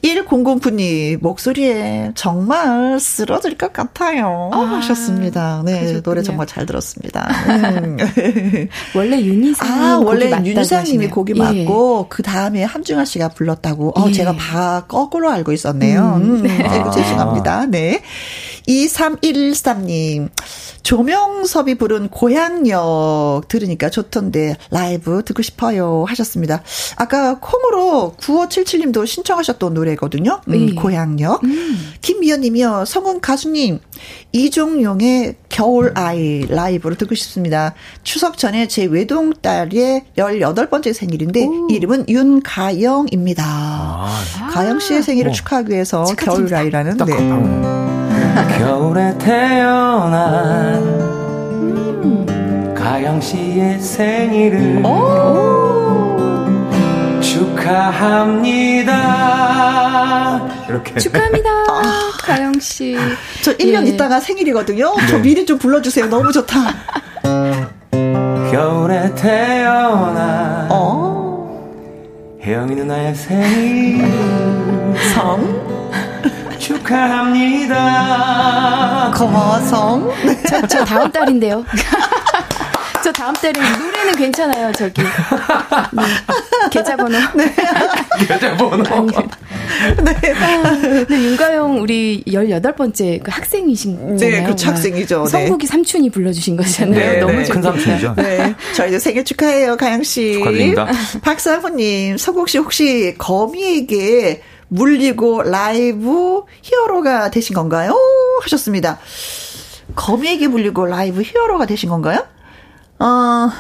1009님, 목소리에 정말 쓰러질 것 같아요. 아, 하셨습니다. 네, 그러셨군요. 노래 정말 잘 들었습니다. 음. [laughs] 원래 윤희상 아, 원래 윤희상님이 곡이 예. 맞고, 그 다음에 함중아 씨가 불렀다고. 어, 예. 제가 바 거꾸로 알고 있었네요. 음, 음. 네. 아. 죄송합니다. 네. 2313님, 조명섭이 부른 고향역 들으니까 좋던데 라이브 듣고 싶어요 하셨습니다. 아까 콩으로 9577님도 신청하셨던 노래거든요. 음, 네. 고향역. 음. 김미연 님이요. 성은 가수님 이종용의 겨울 아이 라이브를 듣고 싶습니다. 추석 전에 제 외동딸의 18번째 생일인데 오. 이름은 윤가영입니다. 아. 가영 씨의 생일을 어. 축하하기 위해서 겨울 아이라는 네. 겨울에 태어난 음. 가영 씨의 생일을 축하합니다. 이렇게. 축하합니다. [laughs] 아. 가영 씨. 저 1년 예. 있다가 생일이거든요. 네. 저 미리 좀 불러주세요. 너무 좋다. 겨울에 태어난 어? 혜영이 누나의 생일. 성? 축하합니다. 거성. 저, 저 다음 달인데요. [laughs] 저 다음 달에 노래는 괜찮아요, 저기. 네. 계좌번호. 네. [laughs] 계좌번호. 네. 아, 네, 윤가영 우리 18번째 그 학생이신 네, 잖아요. 그렇죠. 학생이죠. 네. 성국이 삼촌이 불러주신 거잖아요. 네, 너무 네. 큰 삼촌이죠. 네. 저 이제 생일 축하해요, 가영 씨. 축하드립니다. 박사부님, 성국 씨 혹시 거미에게 물리고 라이브 히어로가 되신 건가요? 하셨습니다. 거미에게 물리고 라이브 히어로가 되신 건가요? 어,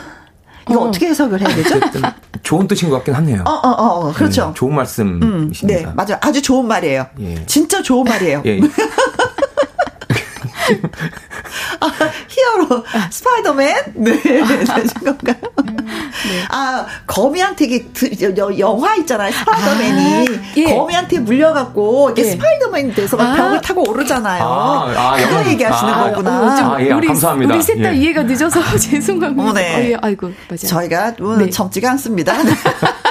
이거 어. 떻게 해석을 해야 되죠? [laughs] 좋은 뜻인 것 같긴 하네요. 어, 어, 어, 어 그렇죠. 음, 좋은 말씀이십니다. 음, 네, 맞아요. 아주 좋은 말이에요. 예. 진짜 좋은 말이에요. 예. [laughs] [laughs] 아, 히어로 스파이더맨 네 되신 건가요? 네. 아, 거미한테 이게 영화 있잖아요. 스파이더맨이. 아, 예. 거미한테 물려갖고 이게 예. 스파이더맨이 돼서 아. 벽을 타고 오르잖아요. 아, 아 그거 얘기하시는 아, 거구나. 아, 예, 우리, 감사합니다. 우리 셋다 예. 이해가 늦어서 [laughs] 죄송합니다. 어, 네. 어, 예, 아이고, 맞아요. 저희가 뭐 네. 젊지가 않습니다. [laughs]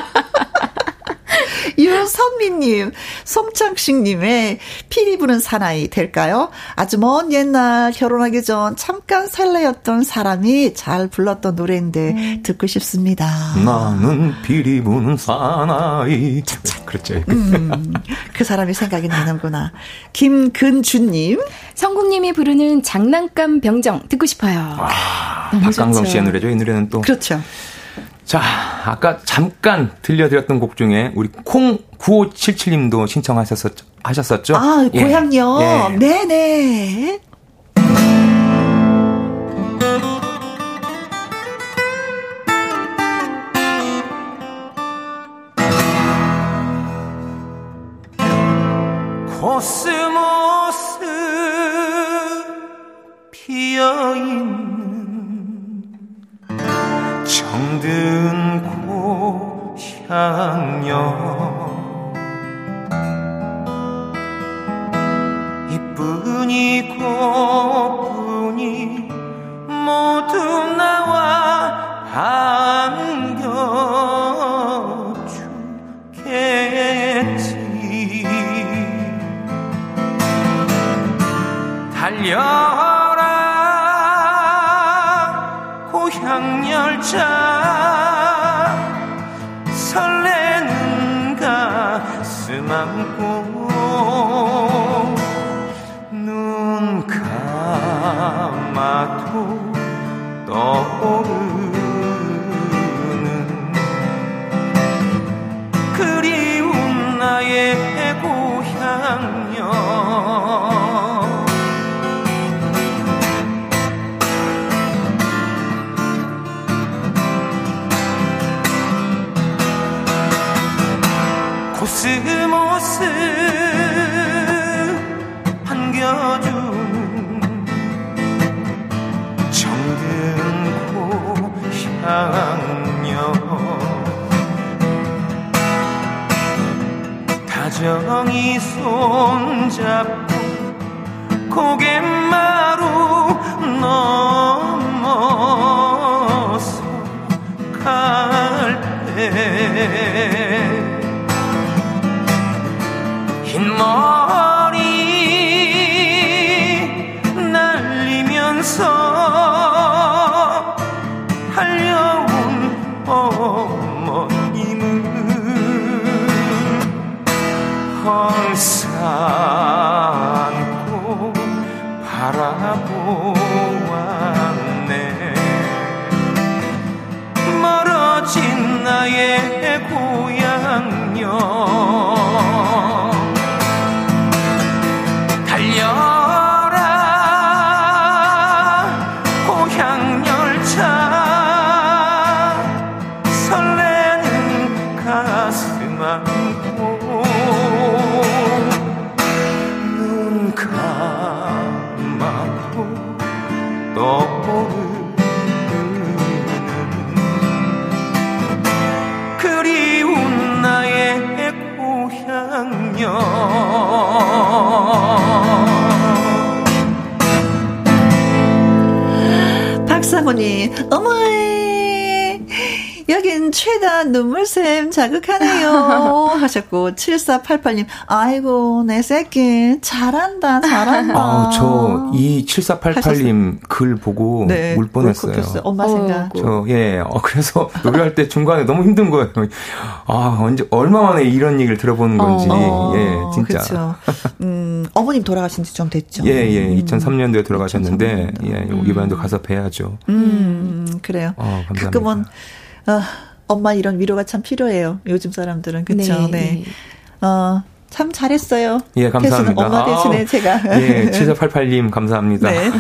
유선미님, 송창식님의 피리 부는 사나이 될까요? 아주 먼 옛날 결혼하기 전 잠깐 설레였던 사람이 잘 불렀던 노래인데 음. 듣고 싶습니다. 나는 피리 부는 사나이. 그렇죠. 음, 그 사람이 생각이 나는구나. 김근주님. 성국님이 부르는 장난감 병정 듣고 싶어요. 아, 박강성 씨의 노래죠. 이 노래는 또. 그렇죠. 자, 아까 잠깐 들려드렸던 곡 중에 우리 콩 9577님도 신청하셨었, 하셨었죠? 아, 예. 고향요? 예. 네네. 코스모스 피어있는 정든 고향여. 이뿐이 꽃뿐이 모두 나와 반겨주겠지. 달려 감아도 떠오르 정히 손잡고 고갯마루 넘어서 갈때 흰머리 날리면서 달려온 어 헐산고 바라보았네. 멀어진 나의 고향여 눈물샘 자극하네요. [laughs] 하셨고, 7488님, 아이고, 내 새끼, 잘한다, 잘한다. 아, 저, 이 7488님 글 보고 네, 울 뻔했어요. 엄마 생각. 저, 예, 어, 그래서 노래할 때 중간에 너무 힘든 거예요. 아, 언제, 얼마 만에 이런 얘기를 들어보는 건지, 어, 예, 진짜. 그렇죠. 음, 어머님 돌아가신 지 좀 됐죠. 예, 예, 2003년도에 돌아가셨는데, 2003년도. 예, 음. 이번에도 가서 뵈야죠. 음, 그래요. 어, 감사합니다. 가끔은 어, 엄마 이런 위로가 참 필요해요. 요즘 사람들은 그렇죠. 네. 네. 어, 참 잘했어요. 예, 감사합니다. 엄마 대신에 아, 제가. 예, 7488님 감사합니다. 네.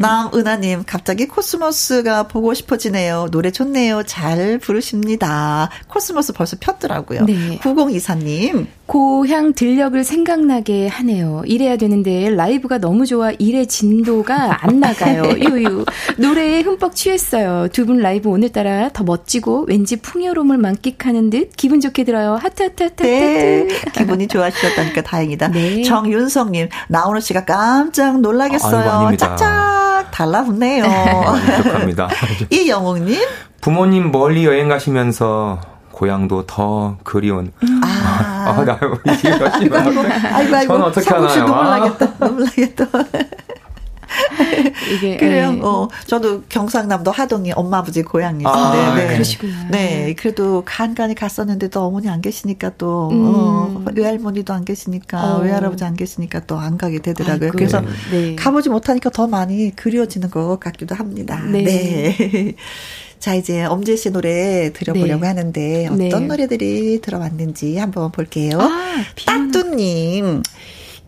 남은하님, 갑자기 코스모스가 보고 싶어지네요. 노래 좋네요. 잘 부르십니다. 코스모스 벌써 폈더라고요. 네. 9024님. 고향 들녘을 생각나게 하네요. 이래야 되는데 라이브가 너무 좋아 일의 진도가 안 나가요. [laughs] 유유. 노래에 흠뻑 취했어요. 두 분 라이브 오늘따라 더 멋지고 왠지 풍요로움을 만끽하는 듯 기분 좋게 들어요. 하트 하트 하트. 네. 기분이 좋아 지셨다니까 다행이다. 네. 정윤성님, 나훈아 씨가 깜짝 놀라겠어요. 아이고, 짝짝 달라붙네요. 만족합니다. [laughs] 이영웅님. 부모님 멀리 여행 가시면서 고향도 더 그리운. 음. 아, 아, 나 이게 아이고, 아이고, 아이고, 아이고. 저는 어떻게 하나요? 나겠다. 눈물 나겠다. [laughs] 이게 그래요. 네. 어, 저도 경상남도 하동이 엄마 아버지 고향이신데 아, 네. 그러시구나. 네, 그래도 간간히 갔었는데 또 어머니 안 계시니까 또 음. 어, 외할머니도 안 계시니까 어. 외할아버지 안 계시니까 또 안 가게 되더라고요. 아이고. 그래서 네. 가보지 못하니까 더 많이 그리워지는 것 같기도 합니다. 네. 네. [laughs] 자, 이제 엄재 씨 노래 들어보려고 네. 하는데 어떤 네. 노래들이 들어왔는지 한번 볼게요. 아, 따뚜님.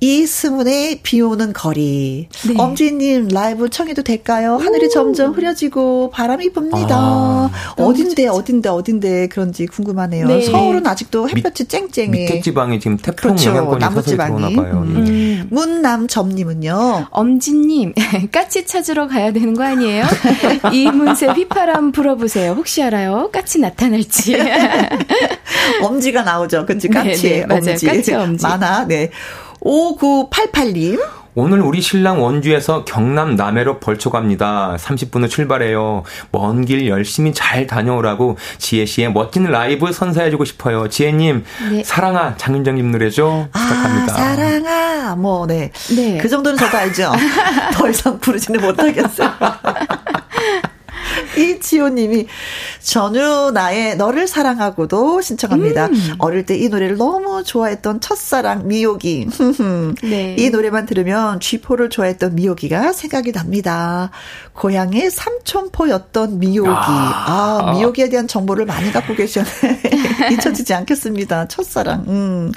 이스문의 비 오는 거리. 네. 엄지님 라이브 청해도 될까요? 하늘이 점점 흐려지고 바람이 붑니다. 아, 어딘데 어딘데 어딘데 그런지 궁금하네요. 네. 서울은 아직도 햇볕이 쨍쨍해. 밑에 지방이 지금 태풍 그렇죠. 영향권이 남부 지방이 봐요. 음. 음. 문남점님은요. 엄지님 [laughs] 까치 찾으러 가야 되는 거 아니에요? [laughs] 이문세 휘파람 불어보세요. 혹시 알아요? 까치 나타날지. [laughs] 엄지가 나오죠. 그치 까치. 네, 네, 맞아요. 엄지. 까치 엄지. 많아. 네. 5988님. 오늘 우리 신랑 원주에서 경남 남해로 벌초 갑니다. 30분 후 출발해요. 먼 길 열심히 잘 다녀오라고 지혜 씨의 멋진 라이브 선사해주고 싶어요. 지혜님, 네. 사랑아 장윤정님 노래죠? 부탁합니다. 아, 사랑아, 뭐, 네. 네. 그 정도는 저도 알죠. [laughs] 더 이상 부르지는 못하겠어요. [laughs] 이지호님이 전유 나의 너를 사랑하고도 신청합니다. 음. 어릴 때 이 노래를 너무 좋아했던 첫사랑 미호기. [laughs] 네. 이 노래만 들으면 쥐포를 좋아했던 미호기가 생각이 납니다. 고향의 삼촌포였던 미호기. 아, 아 미호기에 대한 정보를 많이 갖고 계셨네. [laughs] 잊혀지지 않겠습니다. 첫사랑. 음.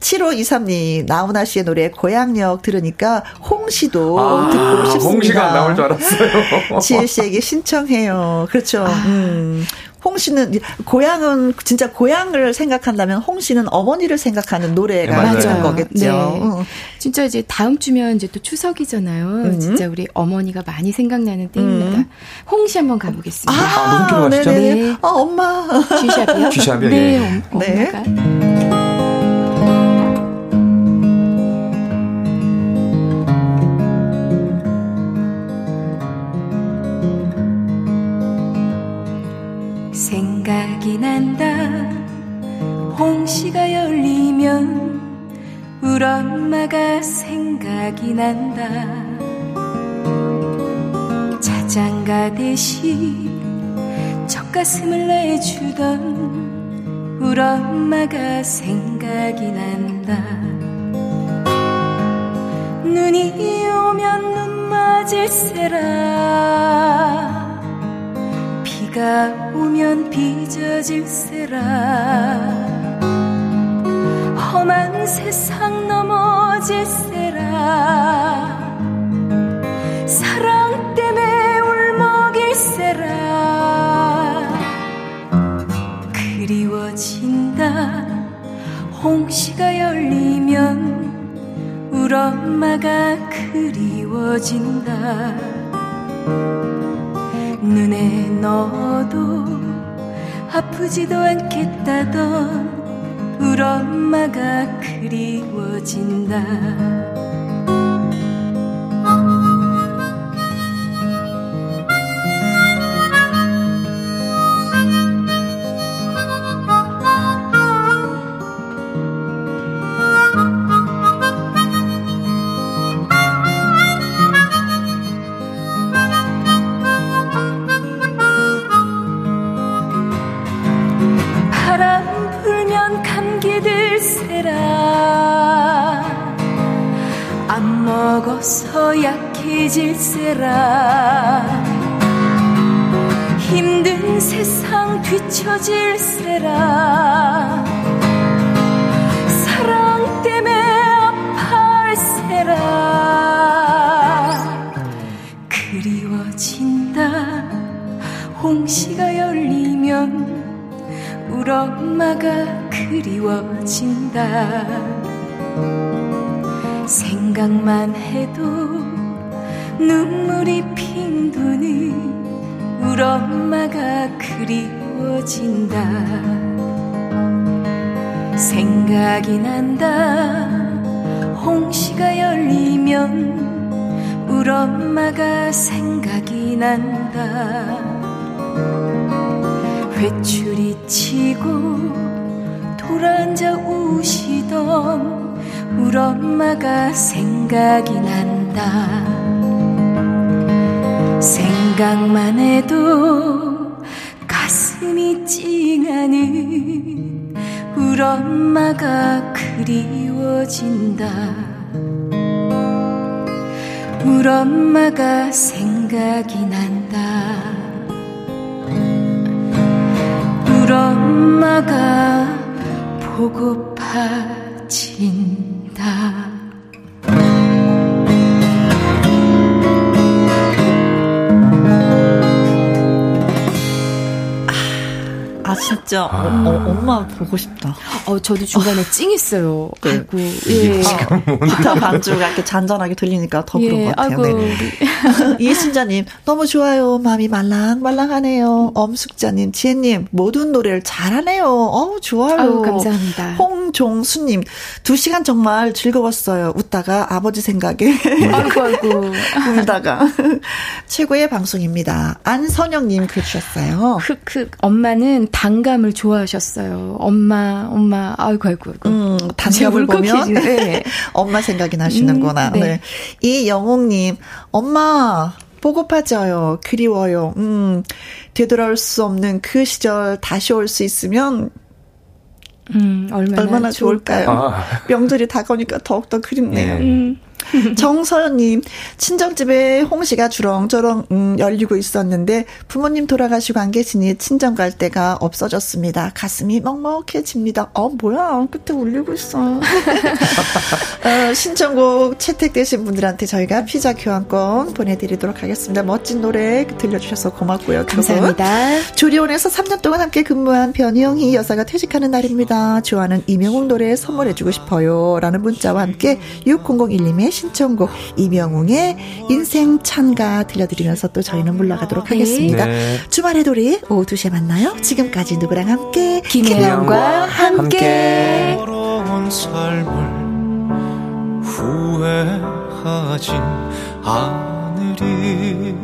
7523님, 나훈아 씨의 노래 고향역 들으니까 홍시도 아, 듣고 싶습니다. 홍시가 나올 줄 알았어요. [laughs] 지혜 씨에게 신청해요. 그렇죠. 아. 음. 홍 씨는 고향은 진짜 고향을 생각한다면 홍 씨는 어머니를 생각하는 노래가 네, 맞는 거겠죠. 네. 응. 진짜 이제 다음 주면 이제 또 추석이잖아요. 음. 진짜 우리 어머니가 많이 생각나는 때입니다. 음. 홍씨 한번 가보겠습니다. 아, 아 키로 가시죠? 네. 아, 엄마. 쥐샵이요? 쥐샵이요? 네, 예. 엄, 네. 엄마가. 생각이 난다. 홍시가 열리면 울 엄마가 생각이 난다. 자장가 대신 젖가슴을 내주던 울 엄마가 생각이 난다. 눈이 오면 눈 맞을세라 비가 오면 빚어질세라. 험한 세상 넘어질세라. 사랑 때문에 울먹일세라. 그리워진다. 홍시가 열리면 울 엄마가 그리워진다 눈에 넣어도 아프지도 않겠다던 울 엄마가 그리워진다. 약해질세라. 힘든 세상 뒤처질세라. 사랑 때문에 아파할세라. 그리워진다. 홍시가 열리면 울 엄마가 그리워진다. 생 각만 해도 눈물이 핑 도는 울 엄마가 그리워진다. 생각이 난다. 홍시가 열리면 울 엄마가 생각이 난다. 회추리 치고 돌아앉아 우시던 울 엄마가 생각이 난다. 생각만 해도 가슴이 찡하는 울 엄마가 그리워진다. 울 엄마가 생각이 난다. 울 엄마가 보고파진다 아 진짜 아. 어, 어, 엄마 보고 싶다. 어 저도 중간에 [laughs] 어. 찡했어요. 네. 아이고 예. 기타 반주가 이렇게 잔잔하게 들리니까 더 예. 그런 것 같아요. 아이고. 네. [laughs] 이순자님 너무 좋아요. 마음이 말랑말랑하네요. 엄숙자님, 지혜님 모든 노래를 잘하네요. 어우 좋아요. 아유, 감사합니다. 홍종수님 두 시간 정말 즐거웠어요. 웃다가 아버지 생각에 [laughs] 아이고 아이고 울다가 최고의 방송입니다. 안선영님 글 주셨어요. 흑흑 엄마는 단감 을 좋아하셨어요. 엄마, 엄마, 아이고, 아이고, 아이고. 음, 단감을 보면 네. [laughs] 엄마 생각이 나시는구나. 음, 네. 네. 이영웅님, 엄마, 보고파져요. 그리워요. 음, 되돌아올 수 없는 그 시절 다시 올 수 있으면 음, 얼마나, 얼마나 좋을까요? 아. 명절이 다가오니까 더욱더 그립네요. 네. 음. [laughs] 정서연님, 친정집에 홍시가 주렁주렁 음, 열리고 있었는데 부모님 돌아가시고 안 계시니 친정 갈 데가 없어졌습니다. 가슴이 먹먹해집니다. 어, 뭐야. 끝에 울리고 있어. [laughs] 어, 신청곡 채택되신 분들한테 저희가 피자 교환권 보내드리도록 하겠습니다. 멋진 노래 들려주셔서 고맙고요. 감사합니다. 조리원에서 3년 동안 함께 근무한 변희영희 여사가 퇴직하는 날입니다. 좋아하는 이명웅 노래 선물해주고 싶어요. 라는 문자와 함께 6001님의 신청곡 이명웅의 인생 찬가 들려드리면서 또 저희는 물러가도록 하겠습니다. 네. 주말의 도리 오후 2시에 만나요. 지금까지 누구랑 함께 김혜영과 함께 삶을 후회하진 않으리